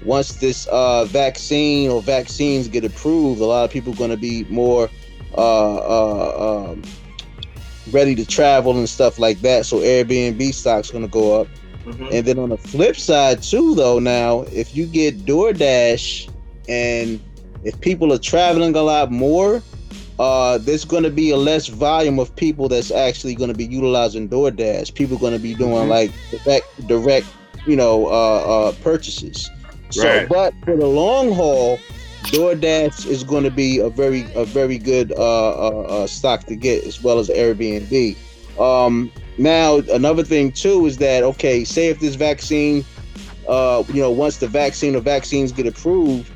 once this uh, vaccine or vaccines get approved, a lot of people are going to be more uh, uh, um, ready to travel and stuff like that. So Airbnb stock's going to go up. Mhm. And then on the flip side too, though, now if you get DoorDash and if people are traveling a lot more, uh, there's going to be a less volume of people that's actually going to be utilizing DoorDash. People are going to be doing Mhm. like direct, direct, you know, uh, uh, purchases. So, Right. but for the long haul, DoorDash is going to be a very, a very good uh, uh, uh, stock to get, as well as Airbnb. Um, now, another thing too is that okay, say if this vaccine, uh, you know, once the vaccine or vaccines get approved,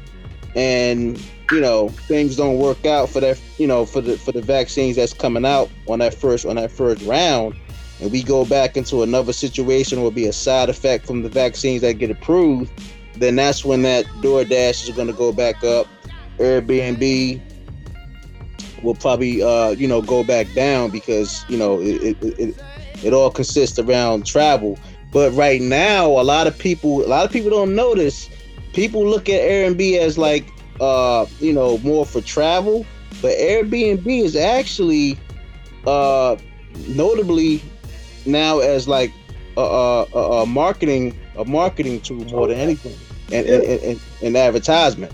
and you know things don't work out for that, you know, for the for the vaccines that's coming out on that first on that first round, and we go back into another situation will be a side effect from the vaccines that get approved, then that's when that DoorDash is going to go back up. Airbnb will probably uh, you know go back down because you know it, it, it it all consists around travel. But right now, a lot of people a lot of people don't notice. People look at Airbnb as like uh, you know more for travel, but Airbnb is actually uh, notably now as like a, a, a, marketing a marketing tool more than anything, and and, and, and, and advertisement.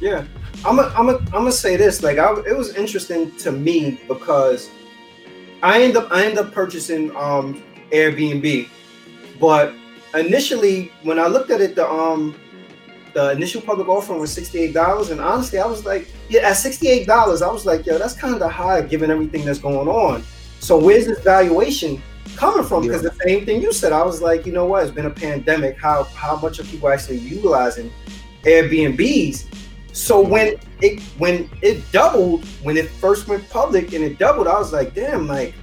Yeah, I'm a, I'm a, I'm gonna say this. Like, I, it was interesting to me because I end up I end up purchasing um Airbnb, but initially when I looked at it, the um the initial public offering was sixty eight dollars, and honestly, I was like, yeah, at sixty eight dollars, I was like, yo, that's kind of high given everything that's going on. So where's this valuation coming from? Because the same thing you said, I was like, you know what? It's been a pandemic. How how much are people actually utilizing Airbnbs? So when it when it doubled when it first went public and it doubled, I was like, damn, like,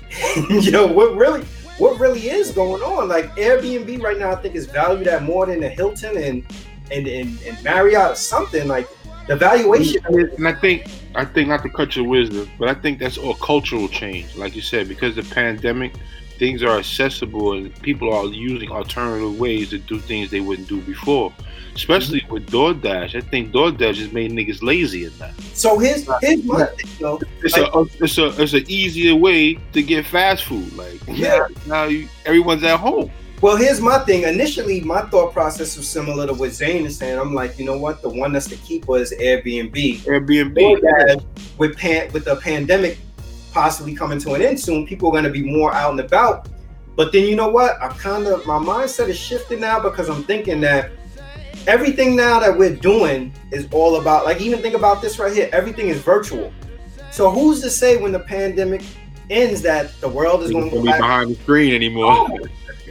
you know, what really what really is going on? Like Airbnb right now, I think is valued at more than the Hilton and and and, and Marriott or something. Like The valuation. And I think I think not to cut your wisdom, but I think that's all cultural change, like you said, because the pandemic, things are accessible and people are using alternative ways to do things they wouldn't do before. Especially with DoorDash, I think DoorDash has made niggas lazy in that. So here's here's my thing though. It's Like- a it's a it's an easier way to get fast food. Like Yeah. now you, everyone's at home. Well, here's my thing. Initially, my thought process was similar to what Zane is saying. I'm like, you know what? The one that's the keeper is Airbnb. Airbnb. With pan with the pandemic possibly coming to an end soon, people are going to be more out and about. But then you know what? I kind of my mindset is shifting now because I'm thinking that everything now that we're doing is all about like even think about this right here. Everything is virtual. So who's to say when the pandemic ends that the world is going to be back behind the screen anymore. Oh,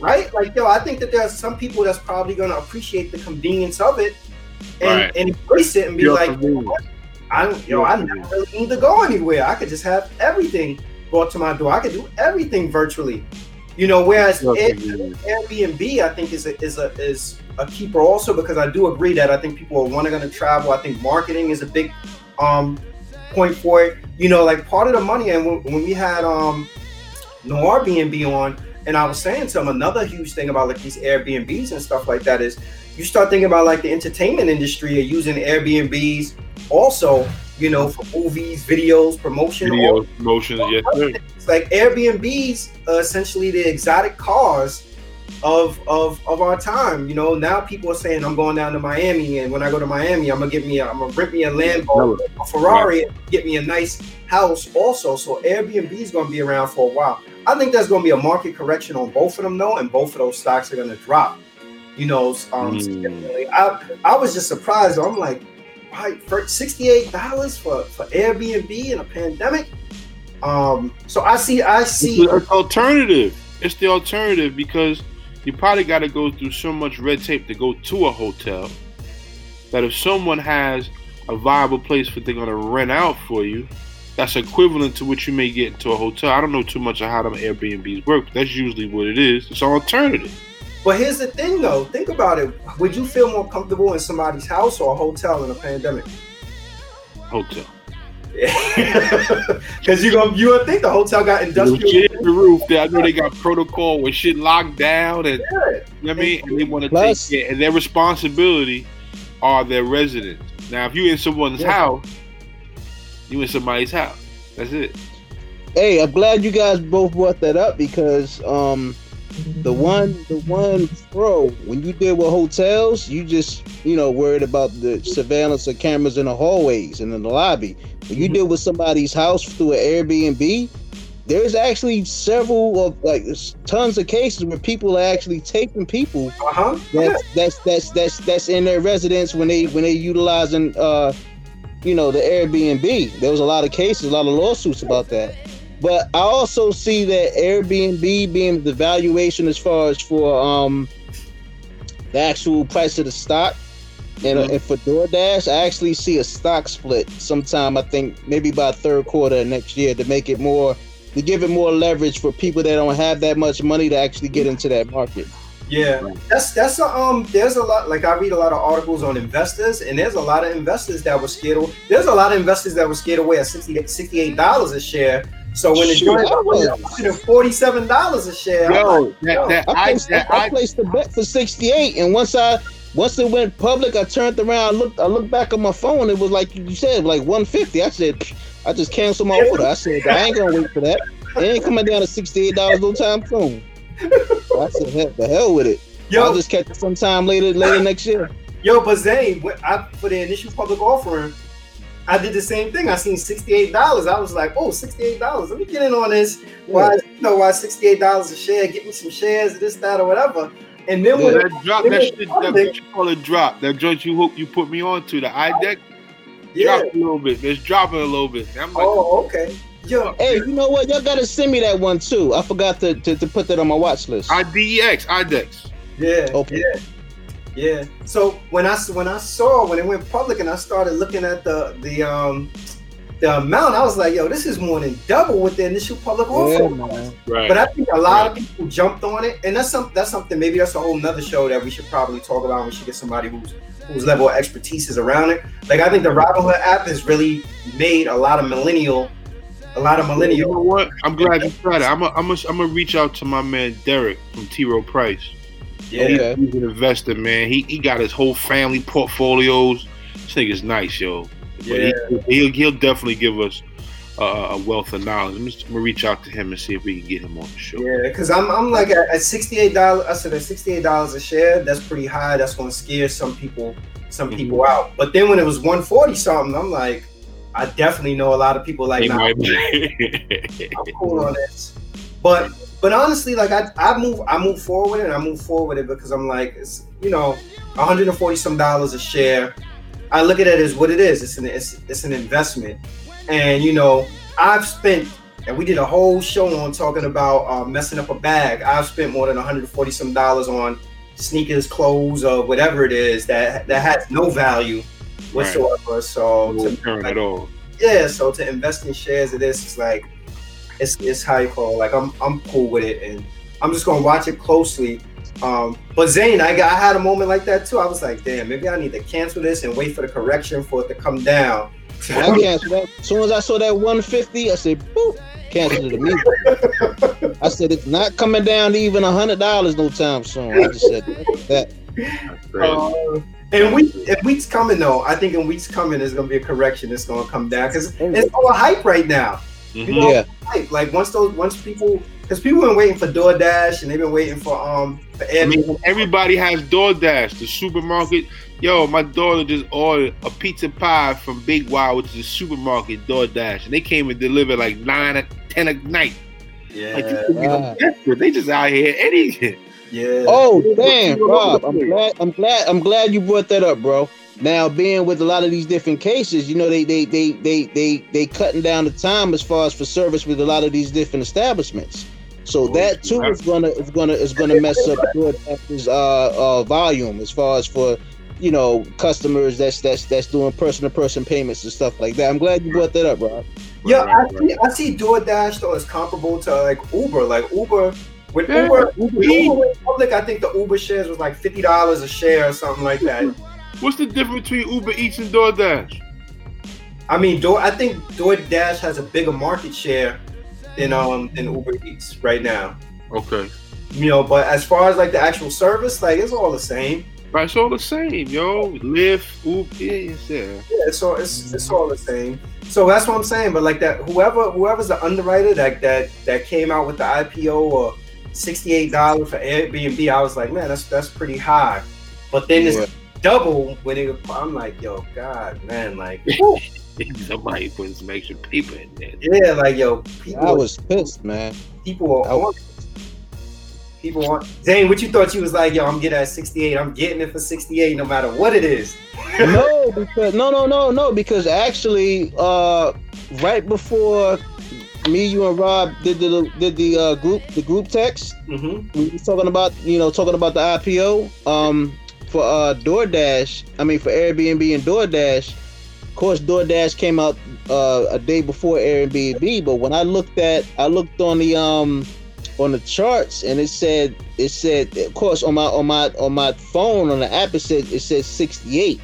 right? Like, yo, I think that there's some people that's probably going to appreciate the convenience of it and, Right. and embrace it and be Pure like. I don't, yo, I never really need to go anywhere. I could just have everything brought to my door. I could do everything virtually. You know, whereas Pure Air- convenience. Airbnb, I think is a is a is a keeper also because I do agree that I think people are want to going to travel. I think marketing is a big um point for it. You know, like part of the money, and when, when we had um no Airbnb on, and I was saying to him another huge thing about like these Airbnbs and stuff like that is you start thinking about like the entertainment industry are using Airbnbs also, you know, for movies, videos, promotion, Video promotions, yes sir. it's like Airbnbs are essentially the exotic cars of of of our time. You know, now people are saying I'm going down to Miami, and when I go to Miami, I'm gonna get me a, I'm gonna rent me a Lambo, a Ferrari, and get me a nice house also. So Airbnb is gonna be around for a while. I think there's gonna be a market correction on both of them though, and both of those stocks are gonna drop. You know, um, Mm. I I was just surprised. I'm like, right, for sixty eight dollars for for Airbnb in a pandemic. Um, so I see, I It's see. the alternative. It's the alternative because you probably got to go through so much red tape to go to a hotel that if someone has a viable place that they're going to rent out for you, that's equivalent to what you may get into a hotel. I don't know too much of how them Airbnbs work, but that's usually what it is. It's an alternative. But here's the thing, though. Think about it. Would you feel more comfortable in somebody's house or a hotel in a pandemic? Hotel. Because you go, you would think the hotel got industrial. shit in the roof there. I know they got protocol with shit locked down and Yeah. You know what I mean? And they want to take it. and their responsibility are their residents. Now, if you in someone's Yeah. house, you in somebody's house. That's it. Hey, I'm glad you guys both brought that up because um the one the one pro when you deal with hotels, you just you know worried about the surveillance of cameras in the hallways and in the lobby. When you Mhm. deal with somebody's house through an Airbnb, there's actually several of like tons of cases where people are actually taking people Uh huh. That's that's that's that's that's in their residence when they when they utilizing uh you know the Airbnb. There was a lot of cases, a lot of lawsuits about that. But I also see that Airbnb being the valuation as far as for um the actual price of the stock. And, Mhm. and for DoorDash, I actually see a stock split sometime. I think maybe by third quarter of next year to make it more, to give it more leverage for people that don't have that much money to actually get into that market. Yeah, that's that's a, um. There's a lot. Like I read a lot of articles on investors, and there's a lot of investors that were scared. Of, there's a lot of investors that were scared away at 68 dollars a share. So when it Shoot, joined I forty-seven dollars a share, I'm like, Yo, that, yo, that, I I, placed, that, I, I, placed the bet for 68, and once I once it went public, I turned around, I looked, I looked back on my phone. It was like you said, like 150. I said, I just canceled my order. I said, I ain't gonna wait for that. It ain't coming down to 68 dollars no time soon. I said, hell, the hell with it. I'll just catch it sometime later, later next year. yo, but Zane, when I for the initial public offering, I did the same thing. I seen sixty-eight dollars. I was like, oh, 68 dollars. Let me get in on this. Why, you know, why sixty-eight dollars a share? Get me some shares, this, that, or whatever. And then when Yeah. that drop, that shit, that what you call a drop. That joint you hook, you put me onto the IDEX yeah, dropped a little bit. It's dropping a little bit. I'm like, oh, okay, yo, Hey, you know what? Y'all gotta send me that one too. I forgot to, to, to put that on my watch list. IDEX, IDEX. Yeah, Okay. yeah, yeah. So when I when I saw when it went public and I started looking at the the um the amount, I was like, yo, this is more than double what the initial public offer. Yeah, was. Right. But I think a lot of people jumped on it, and that's some that's something. Maybe that's a whole nother show that we should probably talk about. We should get somebody who's whose level of expertise is around it. Like I think the Robinhood app has really made a lot of millennial, a lot of millennials. You know what? I'm glad you tried it. I'm gonna I'm gonna reach out to my man Derek from T. Rowe Price. Yeah, Okay. He's an investor, man. He he got his whole family portfolios. This nigga's nice, yo. But Yeah. he, will he'll definitely give us uh, a wealth of knowledge. I'm, just, gonna reach out to him and see if we can get him on the show. yeah. Because I'm I'm like at, at sixty eight dollars. I said at sixty eight dollars a share. That's pretty high. That's going to scare some people some Mhm. people out. But then when it was one forty something, I'm like, I definitely know a lot of people like nah, I'm cool on this. But but honestly, like I, I move I move forward and I move forward with it because I'm like it's you know 140 some dollars a share. I look at it as what it is. It's an it's, it's an investment, and you know I've spent and we did a whole show on talking about uh, messing up a bag. I've spent more than 140 some dollars on sneakers, clothes, or whatever it is that that has no value whatsoever. So no to, like, at all. yeah, so to invest in shares of this is like it's it's how you call it. like I'm I'm cool with it and I'm just gonna watch it closely. Um, but Zane, I got I had a moment like that too. I was like, damn, maybe I need to cancel this and wait for the correction for it to come down. I canceled that. As soon as I saw that 150, I said, boop, canceled it immediately. I said, it's not coming down to even $100 no time soon. I just said that. That's crazy. And week in weeks coming though, I think in weeks coming there's gonna be a correction. It's gonna come down because it's all hype right now. Mhm. You know, Yeah. hype. Like once those once people because people been waiting for DoorDash and they've been waiting for um for I mean, everybody has DoorDash. The supermarket. Yo, my daughter just ordered a pizza pie from Big Y, which is a supermarket DoorDash, and they came and delivered like nine or ten at night. Like, Yeah, you know, they just out here anything. yeah. Oh damn, Rob! I'm glad. I'm glad. I'm glad you brought that up, bro. Now, being with a lot of these different cases, you know, they they they they they they cutting down the time as far as for service with a lot of these different establishments. So Oh, that too is gonna is gonna is gonna mess up DoorDash's uh uh volume as far as for you know customers that's that's that's doing person to person payments and stuff like that. I'm glad you brought that up, Rob. Yeah, Right, right, I see. I see DoorDash though is comparable to like Uber. Like Uber, with Yeah, Uber, Uber. Uber went public, I think the Uber shares was like fifty dollars a share or something like that. What's the difference between Uber Eats and DoorDash? I mean, Door. I think DoorDash has a bigger market share than um than Uber Eats right now. Okay, You know, but as far as like the actual service, like it's all the same. Right, it's all the same, yo. Lyft, Uber, yeah, it's. Yeah, it's all it's, it's all the same. So that's what I'm saying. But like that, whoever whoever's the underwriter that that that came out with the IPO or sixty eight dollars for Airbnb, I was like, man, that's that's pretty high. But then Yeah. it's double when it. I'm like, yo, God, man, like, whew. Somebody putting some extra paper in there. yeah, like yo, I was pissed, man. people I are on. was- People want Zane. What you thought you was like? Yo, I'm getting at 68. I'm getting it for 68, no matter what it is. no, because no, no, no, no. Because actually, uh, right before me, you and Rob did the did the uh, group the group text, Mm-hmm. we was talking about you know talking about the IPO um for uh DoorDash. I mean for Airbnb and DoorDash. Of course, DoorDash came out uh, a day before Airbnb, but when I looked at I looked on the um on the charts and it said it said of course on my on my on my phone on the app it said it said 68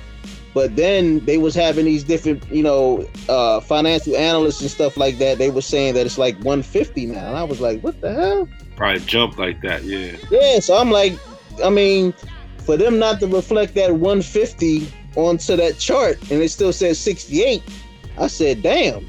but then they was having these different you know uh financial analysts and stuff like that they were saying that it's like 150 now and i was like what the hell Probably jump like that, yeah. yeah so i'm like i mean for them not to reflect that 150 onto that chart and it still says 68 i said damn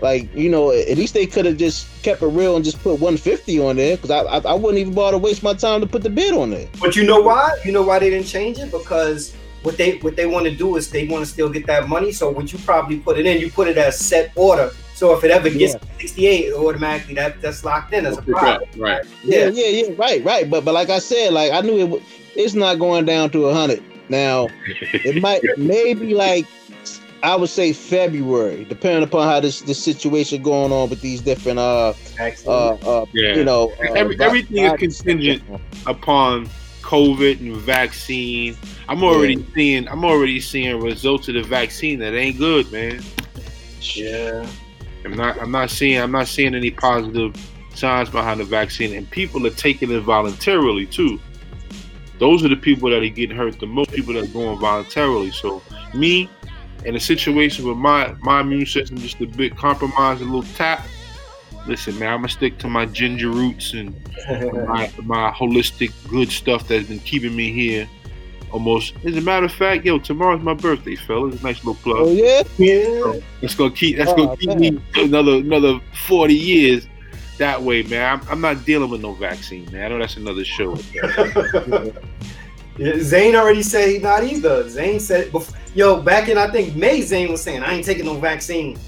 like you know at least they could have just kept it real and just put 150 on there because I, I i wouldn't even bother to waste my time to put the bid on there But you know why? You know why they didn't change it? Because what they what they want to do is they want to still get that money. So when you probably put it in, you put it as set order. So if it ever gets Yeah. 68, automatically that that's locked in as a product. Right. Yeah, Yeah. yeah, yeah, right, right. But but like I said, like I knew it. w- It's not going down to a hundred. Now it might maybe like I would say February, depending upon how this this situation going on with these different uh uh Excellent. uh Yeah. you know uh, Every- everything is contingent. upon COVID and vaccine. I'm already seeing I'm already seeing results of the vaccine that ain't good, man. Yeah. I'm not. I'm not seeing. I'm not seeing any positive signs behind the vaccine, and people are taking it voluntarily too. Those are the people that are getting hurt the most. People that are going voluntarily. So me, in a situation where my my immune system just a bit compromised, a little tap. Listen, man, I'm gonna stick to my ginger roots and my, my holistic good stuff that's been keeping me here almost. As a matter of fact, yo, tomorrow's my birthday, fellas. Nice little plug. Oh yeah. yeah. That's gonna keep. That's Oh, gonna keep me another another forty years. That way, man. I'm, I'm not dealing with no vaccine, man. I know that's another show. Yeah, Zane already said he not either. Zane said, bef- "Yo, back in I think May, Zane was saying I ain't taking no vaccine."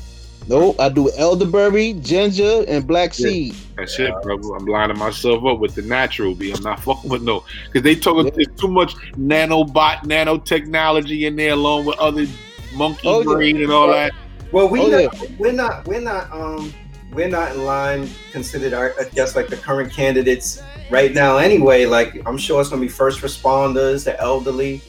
No, I do elderberry, ginger, and black Yeah. seed. That's it, bro. I'm lining myself up with the natural B. I'm not fucking with no, because they talking Yeah. there's too much nanobot, nanotechnology in there, along with other monkey Oh, yeah. brain and all that. Well, we Oh, not, we're not we're not um we're not in line considered our I guess like the current candidates right now anyway. Like I'm sure it's gonna be first responders, the elderly,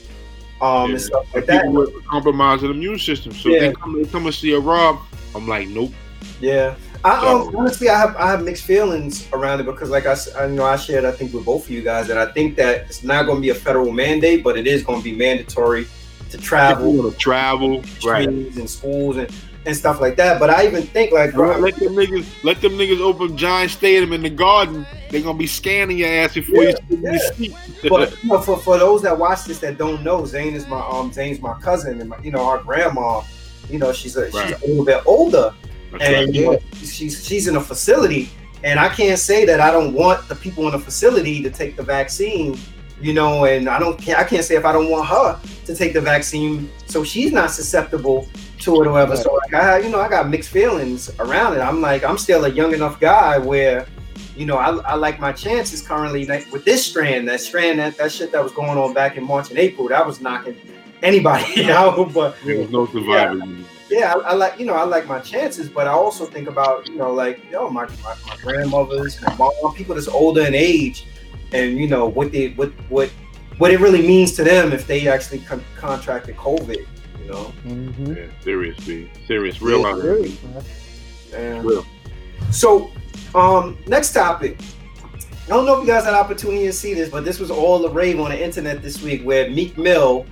um Yeah. and stuff like that. People with compromised immune system. So Yeah. they come, they come and see a Rob. I'm like, nope. Yeah. I um, honestly I have I have mixed feelings around it because like I, I know I shared I think with both of you guys that I think that it's not going to be a federal mandate but it is going to be mandatory to travel wanna travel, right? and schools and, and stuff like that. But I even think like bro, Let them niggas, let them niggas open giant stadium in the garden. They're gonna be scanning your ass before Yeah, you seat. but you know, for, for those that watch this that don't know, Zane is my um Zane's my cousin and my, you know our grandma. You know she's a Right. she's a little bit older That's and right. you know, she's she's in a facility. And I can't say that I don't want the people in the facility to take the vaccine. You know, and I don't I can't say if I don't want her to take the vaccine so she's not susceptible to it or whatever. So like I you know I got mixed feelings around it. I'm like I'm still a young enough guy where you know, I, I like my chances currently like, with this strand, that strand, that, that shit that was going on back in March and April, that was knocking anybody out. But There was no survivors. yeah, I, I like you know I like my chances, but I also think about you know like yo my my, my grandmothers, my mom, people that's older in age, and you know what they what what what it really means to them if they actually con- contracted COVID. You know, Mm-hmm. Yeah, serious, Serious, real out here. and Real. so um next topic. I don't know if you guys had opportunity to see this, but this was all the rave on the internet this week where Meek Mill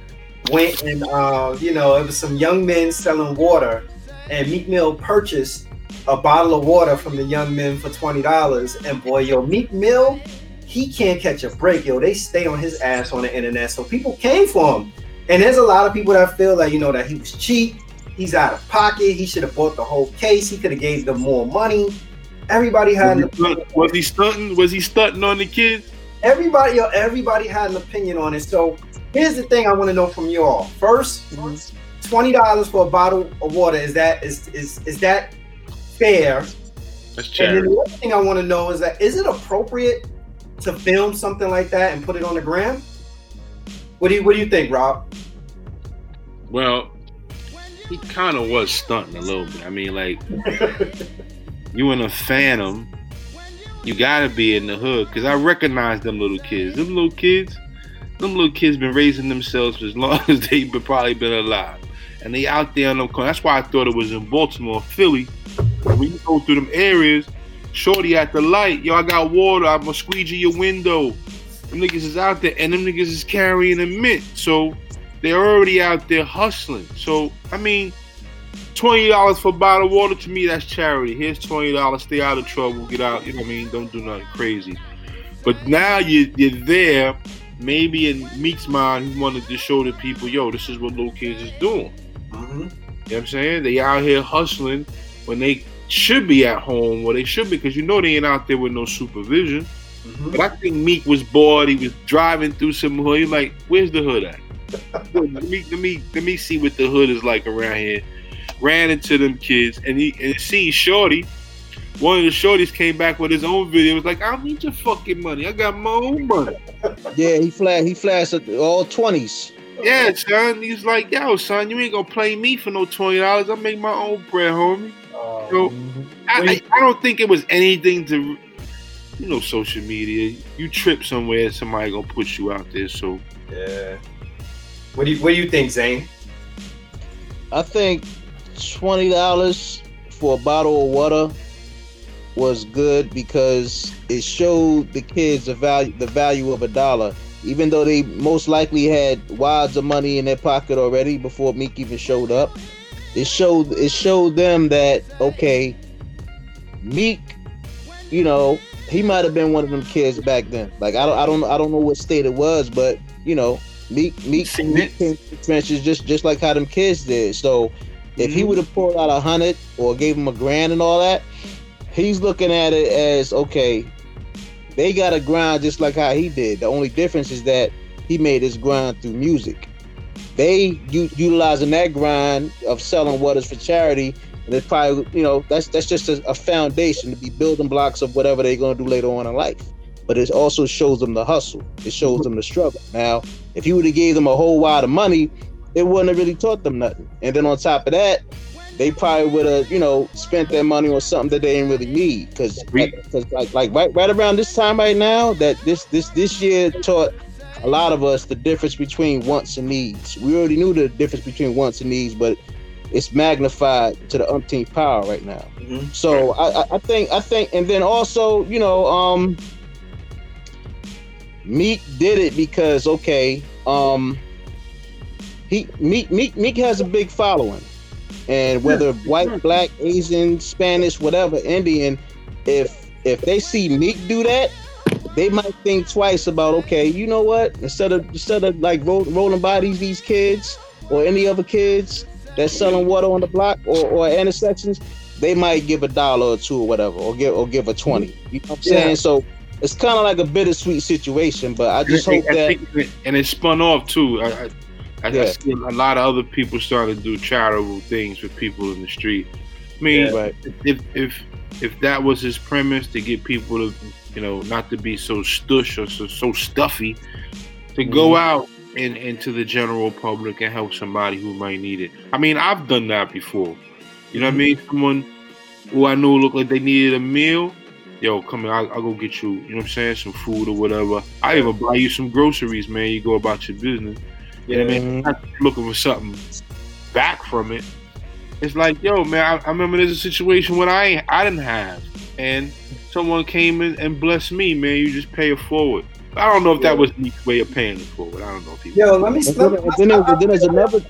went and uh, you know it was some young men selling water, and Meek Mill purchased a bottle of water from the young men for twenty dollars. And boy, yo, Meek Mill, he can't catch a break, yo. They stay on his ass on the internet, so people came for him. And there's a lot of people that feel like you know that he was cheap, he's out of pocket, he should have bought the whole case, he could have gave them more money. Everybody had an Was he, was he stunting? Was he stunting on the kids? everybody yo, everybody had an opinion on it. So here's the thing I want to know from you all. 1st twenty dollars for a bottle of water is that is is is that fair? That's charity. And then the other thing I want to know is that is it appropriate to film something like that and put it on the gram? What do you what do you think, Rob? Well, he kind of was stunting a little bit. I mean, like you in a Phantom, you gotta be in the hood because I recognize them little kids. Them little kids, them little kids been raising themselves as long as they've been, probably been alive, and they out there on them. corners. That's why I thought it was in Baltimore, Philly. When you go through them areas, shorty at the light, yo, I got water. I'm gonna squeegee your window. Them niggas is out there, and them niggas is carrying a mint. So they're already out there hustling. So I mean, twenty dollars for a bottle of water to me that's charity. Here's twenty dollars. Stay out of trouble. Get out. You know what I mean? Don't do nothing crazy. But now you you're there. Maybe in Meek's mind, he wanted to show the people, yo, this is what little kids is doing. Mhm. You know what I'm saying? They out here hustling when they should be at home, where they should be, because you know they ain't out there with no supervision. Mhm. But I think Meek was bored. He was driving through some hood. He's like, "Where's the hood at? let me let me let me see what the hood is like around here." Ran into them kids, and he and see Shorty. One of the shorties came back with his own video. It Was like, "I don't need your fucking money. I got my own money." Yeah, he flashed. He flashed at all twenties. Yeah, son. He's like, "Yo, son, you ain't gonna play me for no twenty dollars. I make my own bread, homie." Uh, So I, I, I don't think it was anything to, you know, social media. You trip somewhere, somebody gonna put you out there. So yeah. What do you what do you think, Zane? I think twenty dollars for a bottle of water was good because it showed the kids the value the value of a dollar, even though they most likely had wads of money in their pocket already before Meek even showed up. It showed it showed them that okay, Meek, you know, he might have been one of them kids back then. Like I don't I don't I don't know what state it was, but you know, Meek Meek, Meek came to the trenches just just like how them kids did. So if he Mhm. would have pulled out a hundred or gave him a grand and all that, he's looking at it as okay, they got a grind just like how he did. The only difference is that he made his grind through music. They u- utilizing that grind of selling waters for charity, and it's probably you know that's that's just a, a foundation to be building blocks of whatever they're gonna do later on in life. But it also shows them the hustle. It shows them the struggle. Now, if he would have gave them a whole lot of money, it wouldn't have really taught them nothing. And then on top of that, they probably would have, you know, spent their money on something that they didn't really need. Because, because like, like right, right around this time right now, that this, this, this year taught a lot of us the difference between wants and needs. We already knew the difference between wants and needs, but it's magnified to the umpteenth power right now. Mhm. So I, I- I think I think, and then also, you know, um, Meek did it because okay, um, he Meek Meek Meek has a big following, and whether white, black, Asian, Spanish, whatever, Indian, if if they see Meek do that, they might think twice about okay, you know what? Instead of instead of like roll, rolling by these these kids or any other kids that's selling water on the block or, or intersections, they might give a dollar or two or whatever, or give or give a twenty. You know what I'm saying? Yeah. So it's kind of like a bittersweet situation, but I just hope I that and it spun off too. I, I, I, I see a lot of other people starting to do charitable things for people in the street. I mean, right, if if if that was his premise to get people to, you know, not to be so stush or so, so stuffy, to go Mhm. out and into the general public and help somebody who might need it. I mean, I've done that before. You know what I mean? Someone who I knew looked like they needed a meal. Yo, come here, I'll, I'll go get you, you know what I'm saying, some food or whatever. I even buy you some groceries, man. You go about your business. You know what I mean? Mhm. Not looking for something back from it. It's like, yo, man, I, I remember there's a situation when I I didn't have, and someone came in and blessed me, man. You just pay it forward. I don't know if that was Meek's way of paying it forward. I don't know if he. Yo, let me. And Let then, then, there's- then there's another.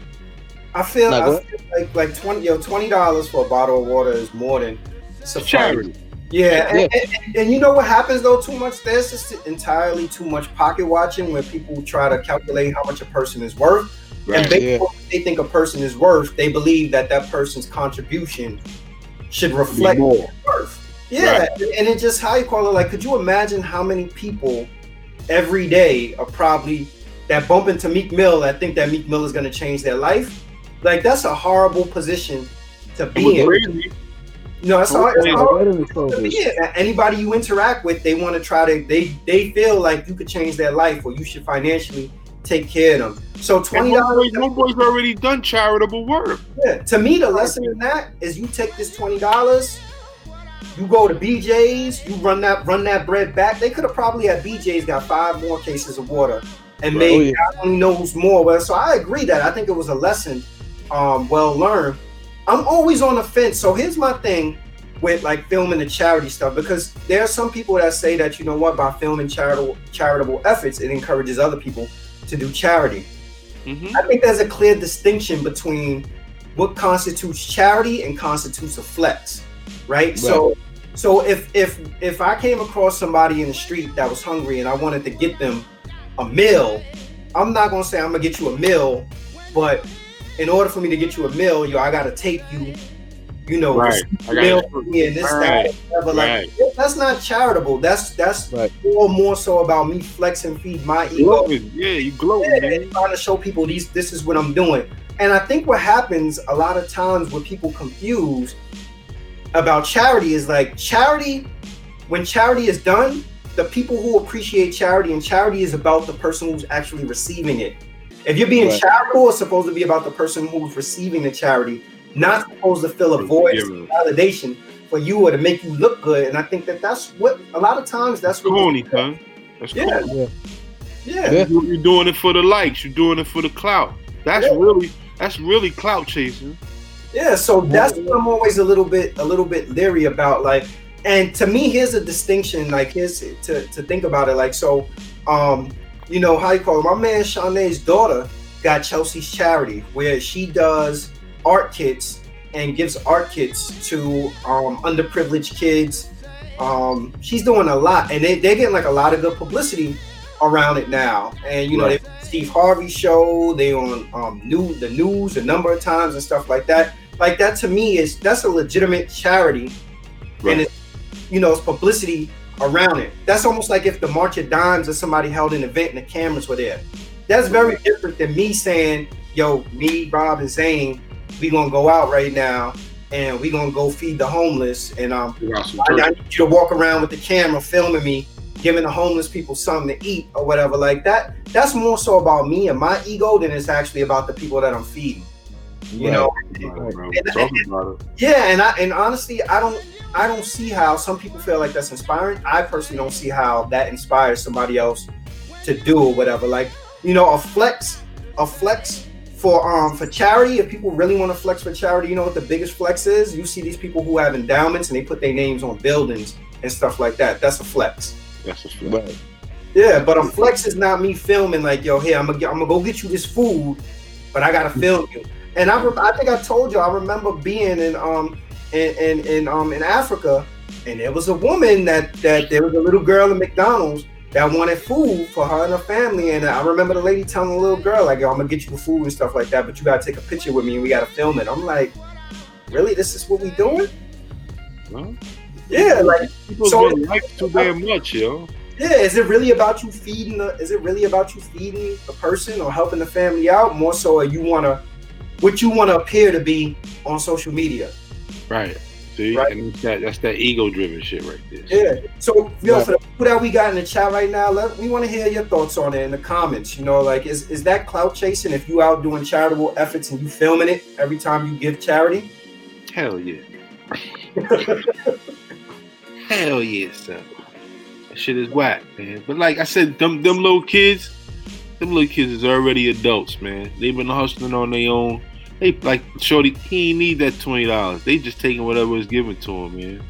I feel, Nah, I feel like like twenty yo twenty dollars for a bottle of water is more than suffice. charity. Yeah, Yeah. And, and, and- and you know what happens though? Too much. There's just entirely too much pocket watching where people try to calculate how much a person is worth, and Right. based Yeah. on what they think a person is worth, they believe that that person's contribution should reflect more. worth. Yeah, and it just how you call it. Like, could you imagine how many people every day are probably that bump into Meek Mill that think that Meek Mill is going to change their life? Like, that's a horrible position to be in. crazy. You know, it's hard. It's Yeah. Right in the to shoulders. be in. Anybody you interact with, they want to try to. They they feel like you could change their life, or you should financially take care of them. So twenty dollars. boy's, my boy's already done charitable work. Yeah, to me, the lesson in that is you take this twenty dollars, you go to BJ's, you run that run that bread back. They could have probably at BJ's got five more cases of water and Right. made Oh, yeah. God only knows more. Well, so I agree that I think it was a lesson um, well learned. I'm always on the fence. So here's my thing with like filming the charity stuff because there are some people that say that you know what by filming charitable charitable efforts it encourages other people to do charity. hmm I think there's a clear distinction between what constitutes charity and constitutes a flex, right? So, so if if if I came across somebody in the street that was hungry and I wanted to get them a meal, I'm not gonna say I'm gonna get you a meal, but in order for me to get you a meal, yo, I gotta take you, you know, Right. Meal for me and this Right. that, whatever. Like Right. that's not charitable. That's that's Right. more more so about me flexing, feed my ego gloating. Yeah, you gloating, yeah, man. and trying to show people these this is what I'm doing. And I think what happens a lot of times where people confuse about charity is like charity, when charity is done, the people who appreciate charity and charity is about the person who's actually receiving it. If you're being Right. charitable, it's supposed to be about the person who's receiving the charity, not supposed to fill a void, Yeah, of man. validation for you or to make you look good. And I think that that's what a lot of times that's what Corny, son. That's Yeah. corny. Yeah. yeah. Yeah. You- You're doing it for the likes. You're doing it for the clout. That's Yeah. really that's really clout chasing. Yeah, so that's what I'm always a little bit a little bit leery about. Like, and to me, here's a distinction. Like, here's to to think about it. Like, so, um, you know how you call it? My man Shanae's daughter got Chelsea's charity, where she does art kits and gives art kits to um, underprivileged kids. Um, she's doing a lot, and they, they're getting like a lot of good publicity around it now. And you know, Right. Steve Harvey show, they on um, new the news a number of times and stuff like that. Like that to me is that's a legitimate charity, Right. and it's you know it's publicity around it. That's almost like if the March of Dimes or somebody held an event and the cameras were there. That's very different than me saying, "Yo, me, Rob, and Zane, we gonna go out right now." And we gonna go feed the homeless, and um, We got some I, I need you to walk around with the camera filming me, giving the homeless people something to eat or whatever like that. That's more so about me and my ego than it's actually about the people that I'm feeding. You Right. know, bro. And- it. yeah, and I and honestly, I don't I don't see how some people feel like that's inspiring. I personally don't see how that inspires somebody else to do or whatever. Like, you know, a flex, a flex for um for charity. If people really want to flex for charity, you know what the biggest flex is? You see these people who have endowments and they put their names on buildings and stuff like that. That's a flex. That's a fact. Right. Yeah, but a flex is not me filming like, yo, hey, I'm gonna, I'm gonna go get you this food, but I gotta film you. And I, I think I told you, I remember being in um in, in, in um in Africa, and there was a woman that that there was a little girl in McDonald's that wanted food for her and her family, and I remember the lady telling the little girl like, yo, I'm gonna get you food and stuff like that, but you gotta take a picture with me and we gotta film it. I'm like, really, this is what we doing? Well, Yeah, like. people So- don't like too damn much, yo. Yeah, is it really about you feeding the is it really about you feeding the person or helping the family out? More so you wanna what you wanna appear to be on social media. Right. See, Right. and that's that, that's that ego driven shit right there. Yeah. So yo, Right. for the people that we got in the chat right now, let we want to hear your thoughts on it in the comments. You know, like is is that clout chasing if you out doing charitable efforts and you filming it every time you give charity? Hell yeah. Hell yeah, son. That shit is whack, man. But like I said, them them little kids, them little kids is already adults, man. They've been hustling on their own. They like Shorty, he ain't need that twenty dollars. They just taking whatever is given to him, man.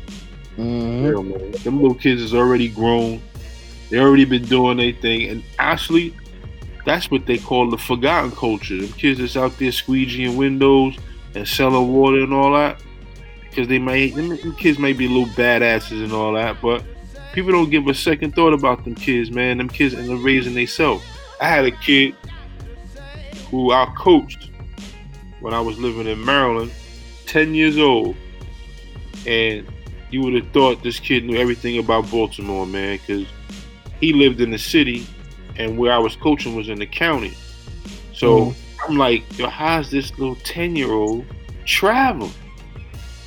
Mhm. Real, man. Them little kids is already grown. They already been doing their thing, and actually, that's what they call the forgotten culture. Them kids that's out there squeegeeing windows and selling water and all that, because they might them, them kids may be little badasses and all that, but people don't give a second thought about them kids, man. Them kids and they're raising themselves. I had a kid who I coached when I was living in Maryland, ten years old, and you would have thought this kid knew everything about Baltimore, man, because he lived in the city, and where I was coaching was in the county. So I'm like, yo, how's this little ten year old travel?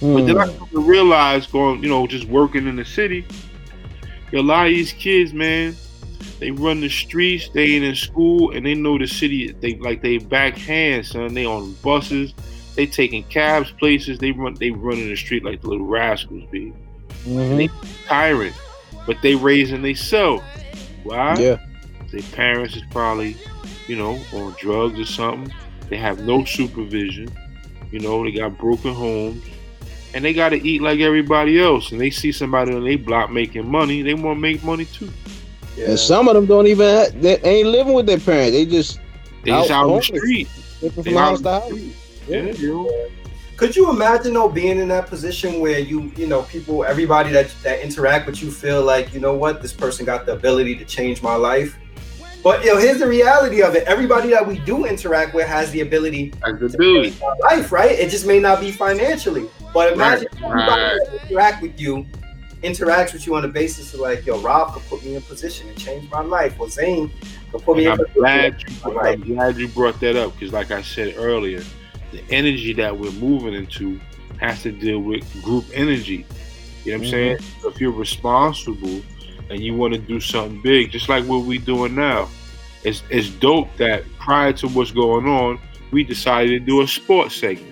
But then I Mhm. come to realize, going, you know, just working in the city, a lot of these kids, man, they run the streets, they ain't in school, and they know the city. They like they backhand, son. They on buses, they taking cabs places. They run, they run in the street like the little rascals be Mhm. They tyrant, but they raising they self. Why? Yeah. Their parents is probably, you know, on drugs or something. They have no supervision. You know, they got broken homes. And they gotta eat like everybody else. And they see somebody on their block making money, they wanna make money too. And some of them don't even have, they ain't living with their parents. They just They just Out out on the street. living They from out house to the house. street. Yeah. Yeah. Could you imagine though being in that position where you, you know, people, everybody that that interact with you feel like, you know what, this person got the ability to change my life. But you know, here's the reality of it: everybody that we do interact with has the ability Like the ability. to change my life, right? It just may not be financially. But imagine Right, everybody right. that interact with you interacts with you on the basis of like, yo, Rob could put me in position and change my life, or Zane could put me And in I'm position. glad you, change my life. I'm glad you brought that up because, like I said earlier, the energy that we're moving into has to deal with group energy. You know what I'm mm-hmm. saying? If you're responsible and you want to do something big, just like what we're doing now, it's it's dope that prior to what's going on, we decided to do a sports segment.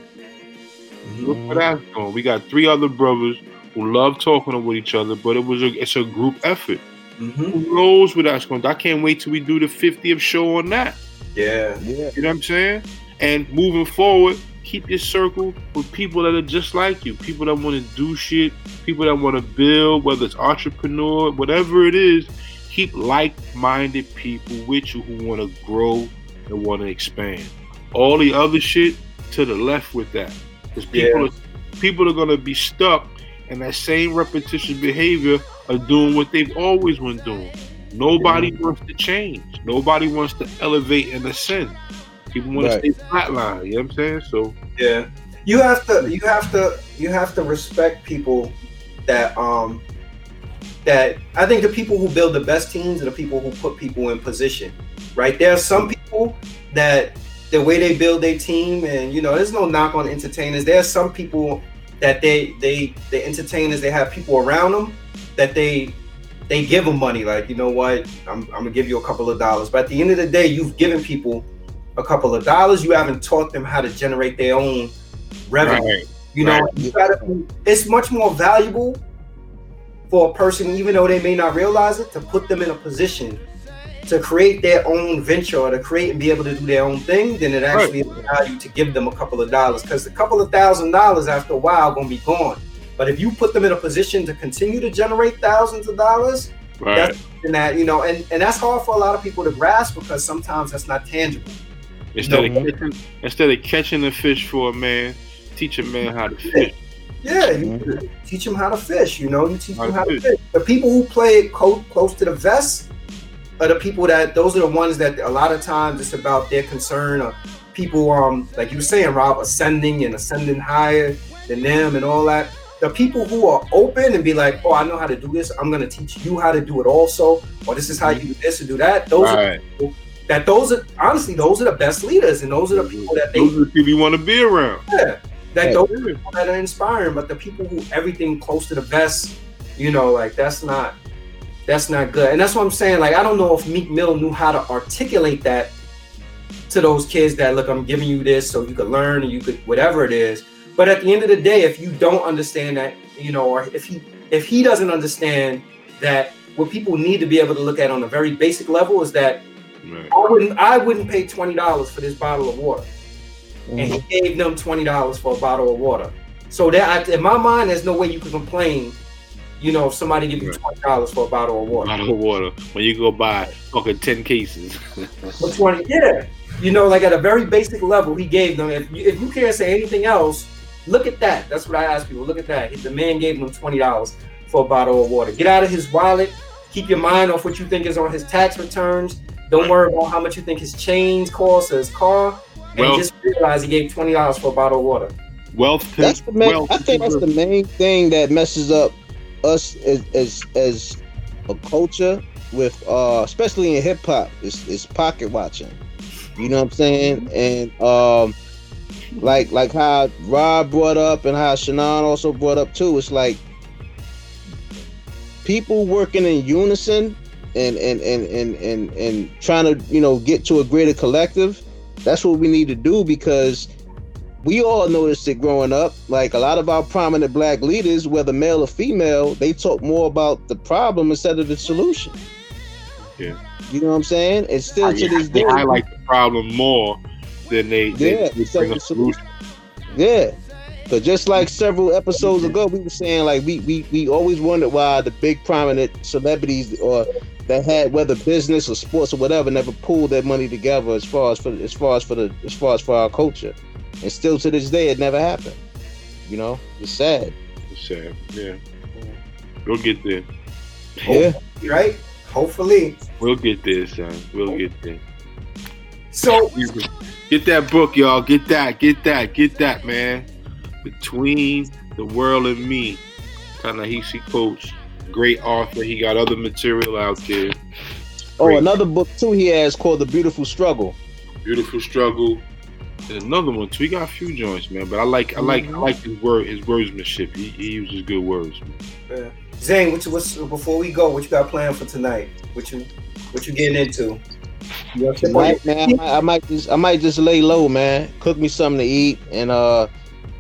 Look what mm-hmm. that's doing. We got three other brothers who love talking with each other, but it was a it's a group effort. Mhm. Who knows what that's going? to I can't wait till we do the 50th show on that. Yeah. Yeah. You know what I'm saying? And moving forward, keep your circle with people that are just like you, people that want to do shit, people that want to build, whether it's entrepreneur, whatever it is. Keep like-minded people with you who want to grow and want to expand. All the other shit to the left with that, because people Yeah. are, people are gonna be stuck in that same repetition behavior of doing what they've always been doing. Nobody wants to change. Nobody wants to elevate and ascend. People want Right. to stay flatline. You know what I'm saying? So Yeah. You have to you have to you have to respect people that um that I think the people who build the best teams are the people who put people in position. Right? There are some people that the way they build their team and you know there's no knock on entertainers. There are some people that they they the entertainers they have people around them that they they give them money like you know what I'm, I'm gonna give you a couple of dollars but at the end of the day you've given people a couple of dollars you haven't taught them how to generate their own revenue right. you know Right. you gotta it's much more valuable for a person even though they may not realize it to put them in a position to create their own venture or to create and be able to do their own thing then it actually allows you to give them a couple of dollars because a couple of thousand dollars after a while gonna be gone but if you put them in a position to continue to generate thousands of dollars Right. and that you know and, and that's hard for a lot of people to grasp because sometimes that's not tangible Instead No. of catching, instead of catching a fish for a man, teach a man how to fish. Yeah, you mm-hmm. teach them how to fish. You know, you teach How them how to fish. fish. The people who play it close to the vest are the people that those are the ones that a lot of times it's about their concern or people um like you were saying, Rob, ascending and ascending higher than them and all that. The people who are open and be like, oh, I know how to do this. I'm gonna teach you how to do it also, or this is how you do this and do that. Those are Right. that those are honestly those are the best leaders and those are the people that they Those are the people you want to be around. yeah, that Hey. those are the people that are inspiring, but the people who everything close to the best, you know, like that's not that's not good. And that's what I'm saying. Like I don't know if Meek Mill knew how to articulate that to those kids that look, I'm giving you this so you could learn and you could whatever it is. But at the end of the day, if you don't understand that, you know, or if he if he doesn't understand that what people need to be able to look at on a very basic level is that Right. I wouldn't I wouldn't pay twenty dollars for this bottle of water and Mhm. he gave them twenty dollars for a bottle of water. So that in my mind, there's no way you could complain. You know, if somebody give you twenty dollars for a bottle of water, Bottle of water. When you go buy fucking ten cases. for twenty, yeah. You know, like at a very basic level, he gave them. If you, if you can't say anything else, look at that. That's what I ask people. Look at that. The man gave them twenty dollars for a bottle of water. Get out of his wallet. Keep your mind off what you think is on his tax returns. Don't worry about how much you think his chains cost or his car. And Well- just realize he gave twenty dollars for a bottle of water. Wealth. That's the main. wealth I think that's the main thing that messes up us as as, as a culture with, uh, especially in hip hop, is is pocket watching. You know what I'm saying? And um, like like how Rob brought up and how Shannon also brought up too. It's like people working in unison and and and and and, and trying to you know get to a greater collective. That's what we need to do because we all noticed it growing up. Like a lot of our prominent black leaders, whether male or female, they talk more about the problem instead of the solution. Yeah. You know what I'm saying? It's still to this day, highlight the problem more than they, Yeah, they bring a the solution. yeah. But just like several episodes ago, we were saying like we we we always wondered why the big prominent celebrities or that had whether business or sports or whatever never pulled their money together as far as for as far as for the as far as for our culture. And still to this day, it never happened. You know, it's sad. It's sad. Yeah. We'll get there. Yeah. Right? Hopefully. We'll get there, son. We'll get there. So Get that book, y'all. Get that. Get that. Get that, man. Between the world and me. Ta-Nehisi Coates. Great author. He got other material out there. Oh, another book too he has called The Beautiful Struggle. Beautiful struggle. There's another one too. He got a few joints, man. But I like I like I like his word his wordsmanship. He, he uses good words. Man. Zane, what you, what's before we go, what you got planned for tonight? What you what you getting into? You got shit on your- Tonight, man, I might, I might just I might just lay low, man. Cook me something to eat and uh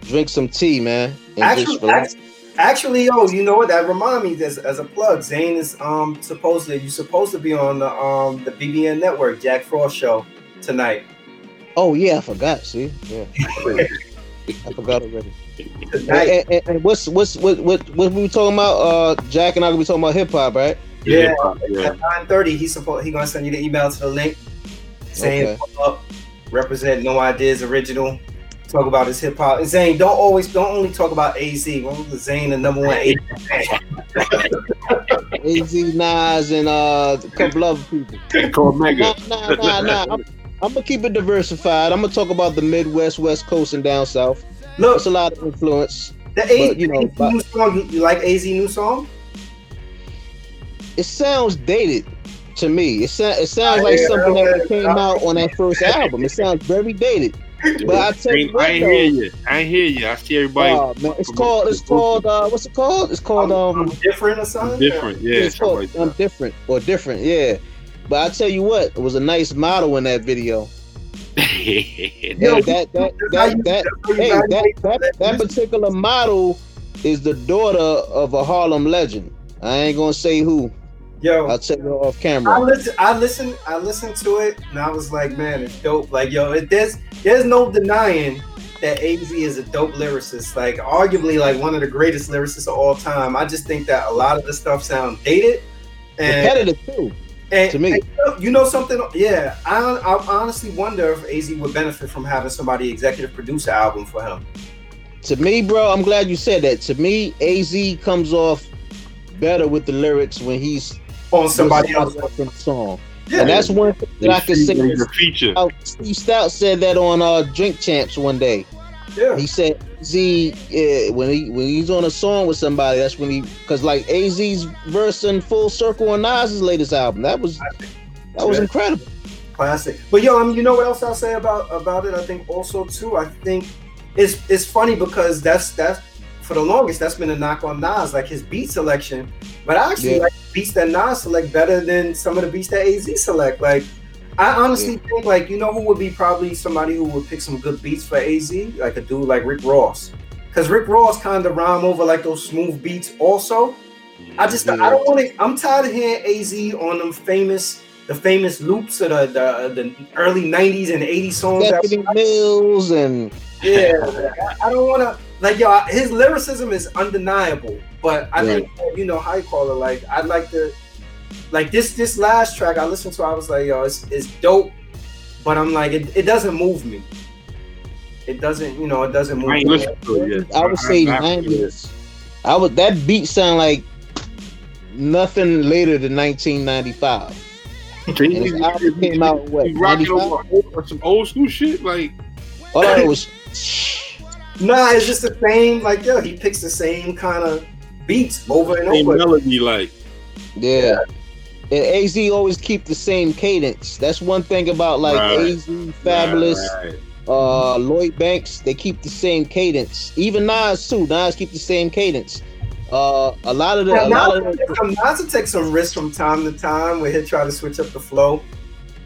drink some tea, man. And Actually, just actually, yo, you know what? That remind me as, as a plug. Zane is um supposed to you supposed to be on the um the BBN network, Jack Frost show tonight. Oh yeah, I forgot. See, yeah. I forgot already. Tonight, And, and- and what's what's what what what we were talking about? Uh, Jack and I gonna be talking about hip hop, right? Yeah. yeah. at nine thirty, he's supposed he gonna send you the email to the link saying Okay. up, represent No Ideas Original. Talk about his hip hop. And Zane, don't always don't only talk about AZ. When was Zane the number one AZ fan? Az, Nas, and uh, a couple other people. Called Nah, Mega. nah, nah, nah. I'm, I'm gonna keep it diversified. I'm gonna talk about the Midwest, West Coast, and down south. Look, It's a lot of influence. the AZ but, you know, but- new song. You, you like AZ new song? It sounds dated to me. It, sa- it sounds I like something that. that came out on that first album. It sounds very dated. But I tell you I ain't though, hear you. I ain't hear you. I see everybody uh, man, it's called. It's called. Uh, what's it called? It's called. I'm, Um, I'm different or something. different. Yeah, it's called. like I'm different or different. Yeah. But I tell you what, it was a nice model in that video. Yo, that that that that that's how you hey, that, that, that particular model is the daughter of a Harlem legend. I ain't gonna say who. Yo, I'll tell you off camera. I camera. listen, I listened, I listened to it, and I was like, man, it's dope. Like, yo, it, there's there's no denying that AZ is a dope lyricist. Like, arguably, like one of the greatest lyricists of all time. I just think that a lot of the stuff sound dated. And, Repetitive too. And to me. and you, know, you know something? Yeah, I, I honestly wonder if AZ would benefit from having somebody executive produce an album for him. To me, bro, I'm glad you said that. To me, AZ comes off better with the lyrics when he's On somebody else's song. Yeah, And that's one thing that I can say. It's is- a feature. Oh, Steve Stoute said that on uh, Drink Champs one day. Yeah. He said Z uh, when he when he's on a song with somebody, that's when he because like AZ's verse in Full Circle on Nas's latest album. That was that was Yeah. incredible. classic. But yo, I mean, you know what else I'll say about about it? I think also too. I think it's it's funny because that's that's for the longest that's been a knock on Nas, like his beat selection. But I actually Yeah. like beats that Nas select better than some of the beats that AZ select. Like I honestly think like you know who would be probably somebody who would pick some good beats for AZ, like a dude like Rick Ross. Cause Rick Ross kind of rhyme over like those smooth beats also. I just I don't want to. I'm tired of hearing AZ on them famous the famous loops of the the, the early '90s and '80s songs. Stephanie Mills and yeah, I- I don't want to like yo. I- His lyricism is undeniable, but I think you know how you call it. Like I'd like to like this this last track I listened to. I was like, yo, it's, it's dope, but I'm like, it, it doesn't move me. It doesn't, you know, it doesn't move I me. to it. I would say I- I- nineties. I would that beat sound like nothing later than 1995. And his album came out what He's rocking 95? over old- some old school shit. Like All I was Nah, it's just the same. Like yo, he picks the same kind of beats over and same over. melody. Like yeah. And AZ always keep the same cadence. That's one thing about like Right. AZ, Fabolous, Right, right. uh Lloyd Banks, they keep the same cadence. Even Nas too. Nas keep the same cadence. Uh a lot of the Yeah, a lot Nas of will take some- Nas will take some risks from time to time where he'll try to switch up the flow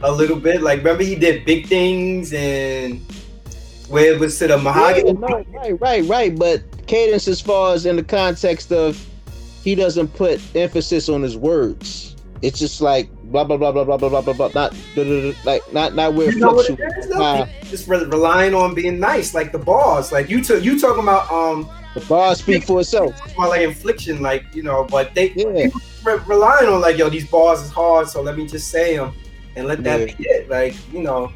a little bit. Like remember he did big things and where it was to the Yeah, mahogany. no, right, right, right. But cadence, as far as in the context of, he doesn't put emphasis on his words. It's just like blah blah blah blah blah blah blah blah. blah not like not not where You know what it fluctuates. Uh, just re- relying on being nice, like the bars. Like you, t- you talking about um, the bars speak for itself. about like infliction, like you know. But they Yeah, re- relying on like yo, these bars is hard, so let me just say them and let that Yeah. be it. Like you know,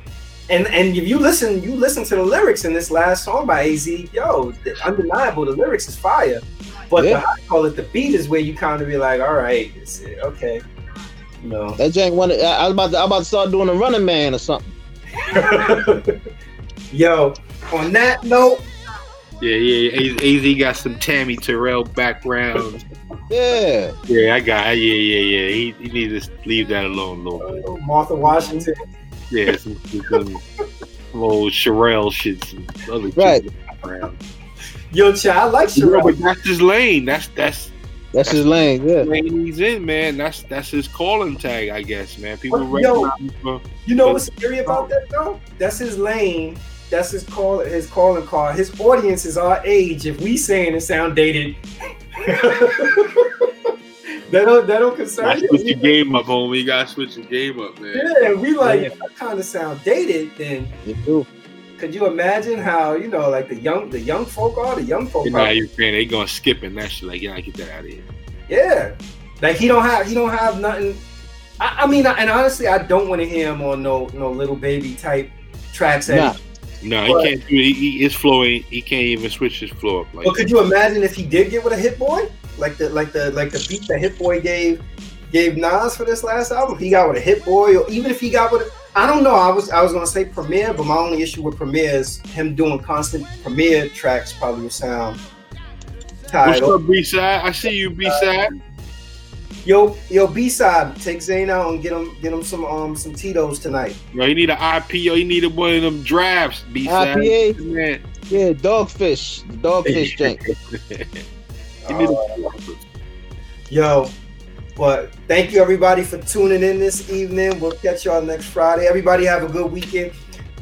and and if you listen, you listen to the lyrics in this last song by Az. Yo, undeniable, the lyrics is fire. But Yeah. the, I call it the beat is where you kind of be like, all right, it's, okay, you know. that jank wanted. I I was about to, I was about to start doing a running man or something. yo, on that note, Yeah, yeah. AZ AZ got some Tammy Terrell background. Yeah, Yeah, I got. Yeah, yeah, yeah. He, he needs to leave that alone a little bit. Martha Washington. Yeah, some, some, some, some old Cherrelle shit, some other Right. in the background. Yo, child, I like Yeah, but that's his lane. That's that's that's his lane. Yeah, lane he's in, man. That's that's his calling tag, I guess, man. People But, yo, for You know what's scary about that though? That's his lane. That's his call. His calling card. His audience is our age. If we saying it sound dated, that don't that don't concern gotta you. switch your game up, homie. You gotta switch your game up, man. Yeah, we like if that kind of sound dated, then you do. Could you imagine how you know like the young the young folk are the young folk You know are how you saying they gonna skip and that shit. Like, yeah, get that out of here. Yeah, like he don't have he don't have nothing. I, I mean, and honestly, I don't want to hear him on no no little baby type tracks. Nah. No, he But- can't do it. He, he, his flow ain't. He can't even switch his flow up like. But could you imagine if he did get with a Hit Boy, like the like the like the beat that Hit Boy gave gave Nas for this last album? He got with a Hit Boy, or even if he got with, I don't know. I was I was gonna say Premier, but my only issue with Premier is him doing constant Premier tracks probably would sound What's tired. up, B side? I see you, B side. Yo, yo, B side, take Zane out and get him get him some um some Tito's tonight. Yo, he need an IPO. He need one of them drafts. B side. IPA? Man, Yeah, dogfish, dogfish drink. he need a- Yo, but thank you everybody for tuning in this evening. We'll catch y'all next Friday. Everybody have a good weekend.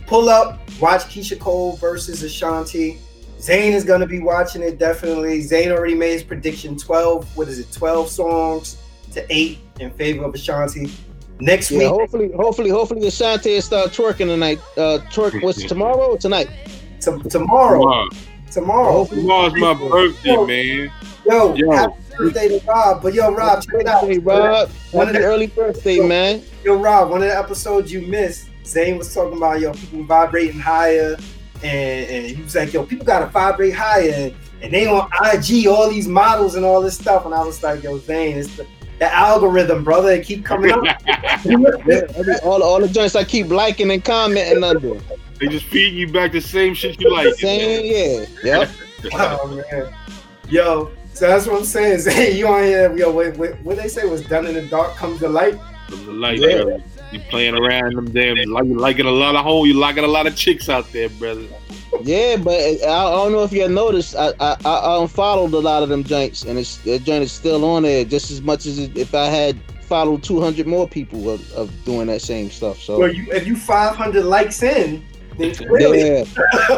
Pull up, watch Keyshia Cole versus Ashanti. Zane is gonna be watching it definitely. Zane already made his prediction 12. What is it? 12 songs to eight in favor of Ashanti. Next Yeah, week, hopefully, hopefully, hopefully, Ashanti start twerking tonight. Uh, twerk what's tomorrow or tonight? to- tomorrow, Tomorrow. tomorrow. Tomorrow's my birthday, man. Yo, Yo. happy birthday to Rob. But yo, Rob, check it out. Hey, Rob, One of the- early birthday, man. Yo, Rob, one of the episodes you missed, Zane was talking about yo people vibrating higher, and, and he was like, yo, people gotta vibrate higher, and, and they on IG, all these models and all this stuff, and I was like, yo, Zane, it's the, the algorithm, brother, it keep coming up. Yeah, all, all the joints I keep liking and commenting under. They just feeding you back the same shit you like. Same, yeah, yep. oh man, yo, so that's what I'm saying. Zane, you on here, yo, what, what, what they say was done in the dark comes the light. From the light, Yeah. brother. You playing around them damn, like you liking a lot of hole, you liking a lot of chicks out there, brother. Yeah, but I, I don't know if you noticed. I, I I unfollowed a lot of them joints, and it's the joint is still on there just as much as if I had followed 200 more people of, of doing that same stuff. So Well, you, if you 500 likes in, then clearly, yeah,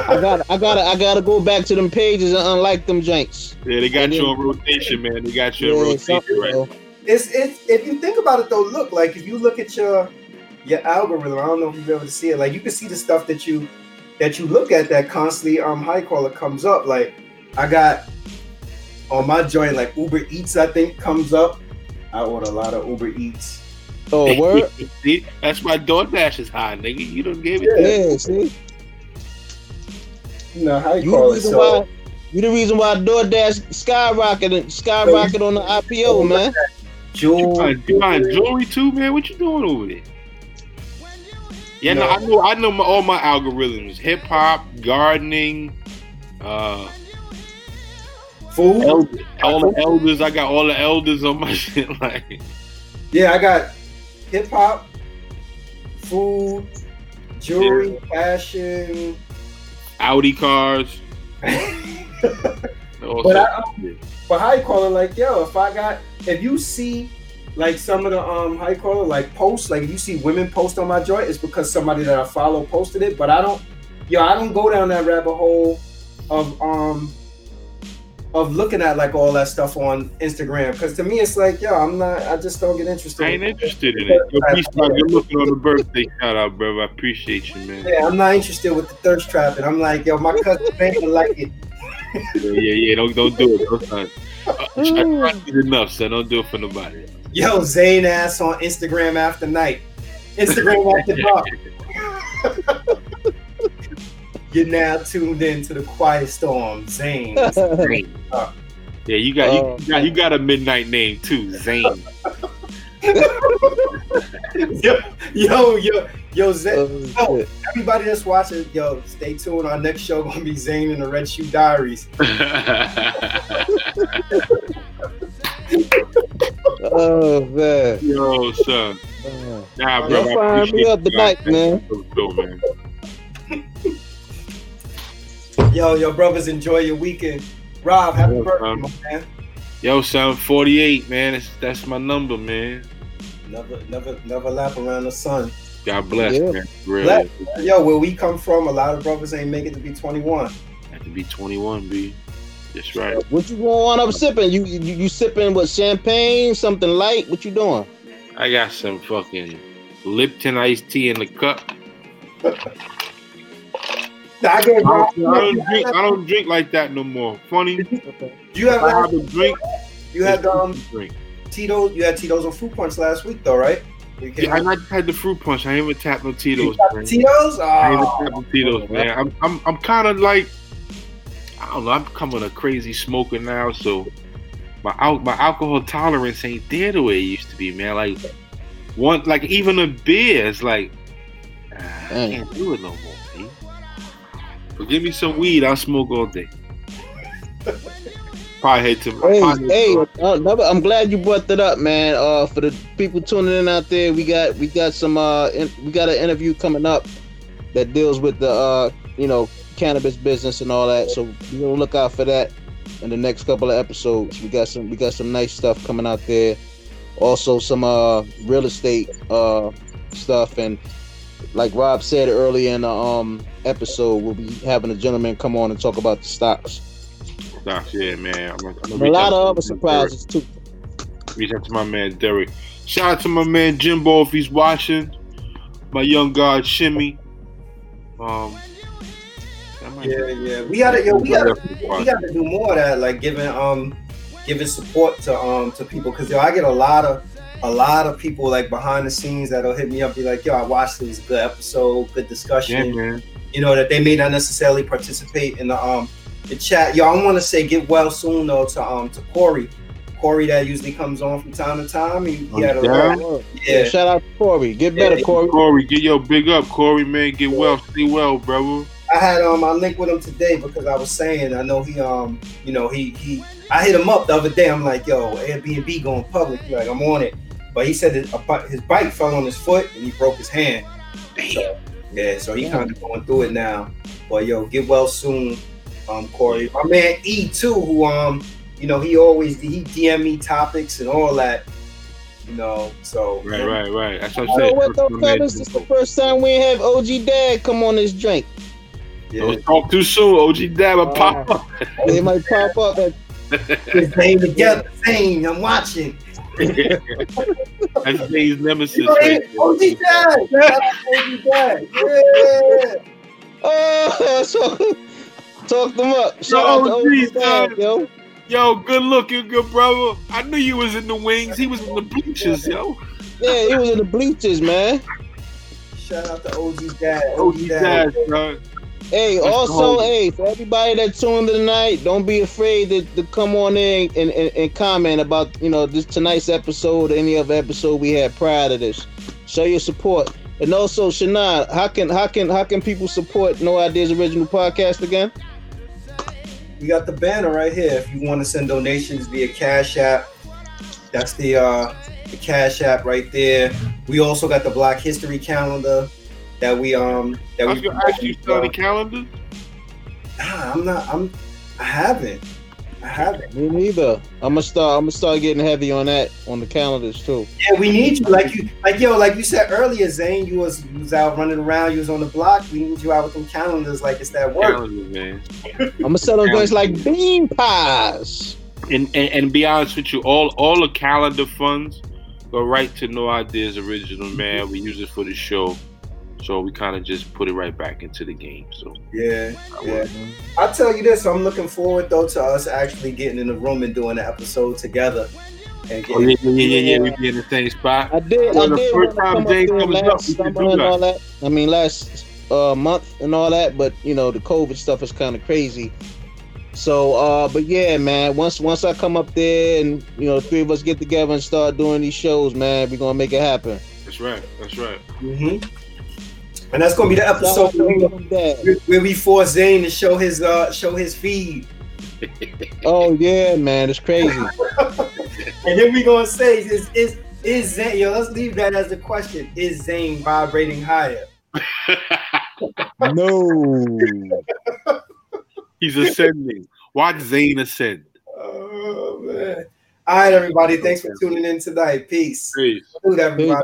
I got I got I gotta go back to them pages and unlike them joints. Yeah, they got And you then- on rotation, man. They got you on rotation right though. it's it's if you think about it though, look like if you look at your your algorithm, I don't know if you've been able to see it. Like you can see the stuff that you that you look at that constantly um high caller comes up. Like I got on my joint like Uber Eats, I think comes up. I order a lot of Uber Eats. Oh, word. See, that's why DoorDash is high, nigga. You don't give it. Yeah. Yeah, see, You know, high you the caller. reason So why you the reason why DoorDash skyrocketed skyrocket on the IPO, man. You Jewel, buying, you buying jewelry too, man? What you doing over there? Yeah, no, No. I know. I know my, all my algorithms: hip hop, gardening, uh, food. elder, all the elders. I got all the elders on my shit. Like, Yeah, I got hip hop, food, jewelry, fashion. Audi cars. But I- of shit. But high caller, like yo, if I got, if you see like some of the um high caller like posts, like if you see women post on my joint, it's because somebody that I follow posted it. But I don't, yo, I don't go down that rabbit hole of um of looking at like all that stuff on Instagram because to me it's like yo, I'm not, I just don't get interested. I ain't in interested in it. Yo, peace out. Good looking on the birthday shout out, bro. I appreciate you, man. Yeah, I'm not interested with the thirst trap, and I'm like, yo, my cousin ain't gonna like it. Yeah, yeah, yeah. Don't don't do it. Don't, son. Uh, I trust you enough, son. Don't do it for nobody. Yo, Zane ass on Instagram after night, Instagram after dark. You're now tuned in to the Quiet Storm, Zane. Zane. Yeah, you got, Oh. you, got you got a midnight name too, Zane. yo, yo, yo, yo, Zane. Oh, shit. Everybody that's watching, yo, stay tuned. Our next show gonna be Zane and the Red Shoe Diaries. Oh man. Yo, son. Uh, Nah, bro. Y'all I fire me appreciate up you guys. tonight, man. Go, man. Yo, yo, brothers, enjoy your weekend. Rob, happy Yeah, birthday, um, man. Yo, son, 48, man. That's, that's my number, man. Never, never, never lap around the sun. God bless, Yeah. man. Really. Bless. Yo, where we come from, a lot of brothers ain't make it to be 21. Have to be 21, B. That's right. what you going on up sipping? You, you you sipping what champagne? Something light? What you doing? I got some fucking Lipton iced tea in the cup. I, gave I don't, I don't drink. I don't drink like that no more. Funny. You have If I have a drink. you had it's um drink. Tito's. You had Tito's on fruit punch last week though, right? Yeah, I not had the fruit punch. I ain't even tapped no Tito's. man. Tito's. I ain't even Oh, tapped no Tito's, man. I'm I'm I'm kind of like I don't know. I'm becoming a crazy smoker now, so my al- my alcohol tolerance ain't there the way it used to be, man. Like one, like even a beer is like ah, I can't do it no more. Man. But give me some weed, I'll smoke all day. Probably hate to Hey, probably- hey, uh, another- I'm glad you brought that up, man. Uh, for the people tuning in out there, we got we got some uh, in, we got an interview coming up that deals with the uh, you know, cannabis business and all that. So you know, look out for that in the next couple of episodes. We got some we got some nice stuff coming out there. Also, some uh, real estate uh stuff and. Like Rob said earlier in the um episode, we'll be having a gentleman come on and talk about the stocks. Stocks, yeah, man. I'm, gonna- I'm gonna a lot of other man surprises too. Reach out to my man Derek. Shout out to my man Jimbo if he's watching. My young god Shimmy. Um, yeah, yeah. We gotta, yo, we gotta, we gotta do more of that, like giving um, giving support to um to people, cause yo, I get a lot of a lot of people like behind the scenes that'll hit me up, be like, yo, I watched it, it was a good episode, good Yeah, discussion. man. you know that they may not necessarily participate in the um the chat. Yo, I want to say get well soon though to um to Corey, Corey that usually comes on from time to time. He, he had a Yeah. yeah. Yeah, shout out to Corey. Get better, Yeah. Corey. Corey, get your big up, Corey, man. Get well, stay well, brother. I had um I linked with him today because I was saying I know he um you know he he I hit him up the other day. I'm like yo Airbnb going public. He's like I'm on it, but he said his, his bike fell on his foot and he broke his hand. So, yeah, so he Damn. kind of going through it now. But yo, get well soon, um, Corey. My man E too, who um, you know, he always he DM me topics and all that. You know, so Right, right, right. That's what You I'm know saying. what though, My man fellas? This is the first time we have OG Dad come on this drink. Yeah, Don't talk too soon. OG Dab, I pop up. They might pop up at His name together, same. I'm watching. That's Dave's nemesis. You know, right. OG Dad, Shout out to OG Dad, yeah. Oh, so talk them up. Shout Yo, out to OG geez, Dad, yo. Yo, good looking, good brother. I knew you was in the wings. He was in the bleachers, yo. Yeah, he was in the bleachers, man. Shout out to OG Dad. OG OG Dad. Dad, son. Hey, Let's also, hey, for everybody that tuned in tonight, don't be afraid to, to come on in and, and, and comment about, you know, this tonight's episode, or any other episode we had prior to this. Show your support. And also, Shana, how can how can how can people support No Ideas Original Podcast again? We got the banner right here. If you want to send donations via Cash App, that's the uh the Cash App right there. We also got the Black History calendar that we um that I was we gonna ask you, study calendar. Nah, I'm not I'm I haven't. I haven't. Me neither. I'm gonna start. I'm gonna start getting heavy on that on the calendars too. Yeah, we need you. Like you like yo, like you said earlier, Zane, you was you was out running around, you was on the block. We need you out with them calendars like it's that work. Calendar, man. I'm gonna sell them things like bean pies. And, and and be honest with you, all all the calendar funds go right to No Ideas Original, man. We use it for the show, so we kind of just put it right back into the game. So Yeah, yeah. I'll tell you this, I'm looking forward though to us actually getting in the room and doing an episode together. And Oh, yeah, yeah, yeah, yeah, we be in the same spot. I did. Well, I did first time come up Jay comes up, last we can do and that. all that. I mean, last uh, month and all that. But you know, the COVID stuff is kind of crazy. So, uh, but yeah, man. Once once I come up there and you know, three of us get together and start doing these shows, man, we're gonna make it happen. That's right. That's right. Mhm. And that's gonna be the episode where we, where we force Zane to show his uh show his feed. Oh yeah, man, it's crazy. And then we gonna say is is is Zane yo, let's leave that as the question. Is Zane vibrating higher? no. He's ascending. Watch Zane ascend. Oh man. All right, everybody. Thanks for tuning in tonight. Peace. Peace. Salute, everybody.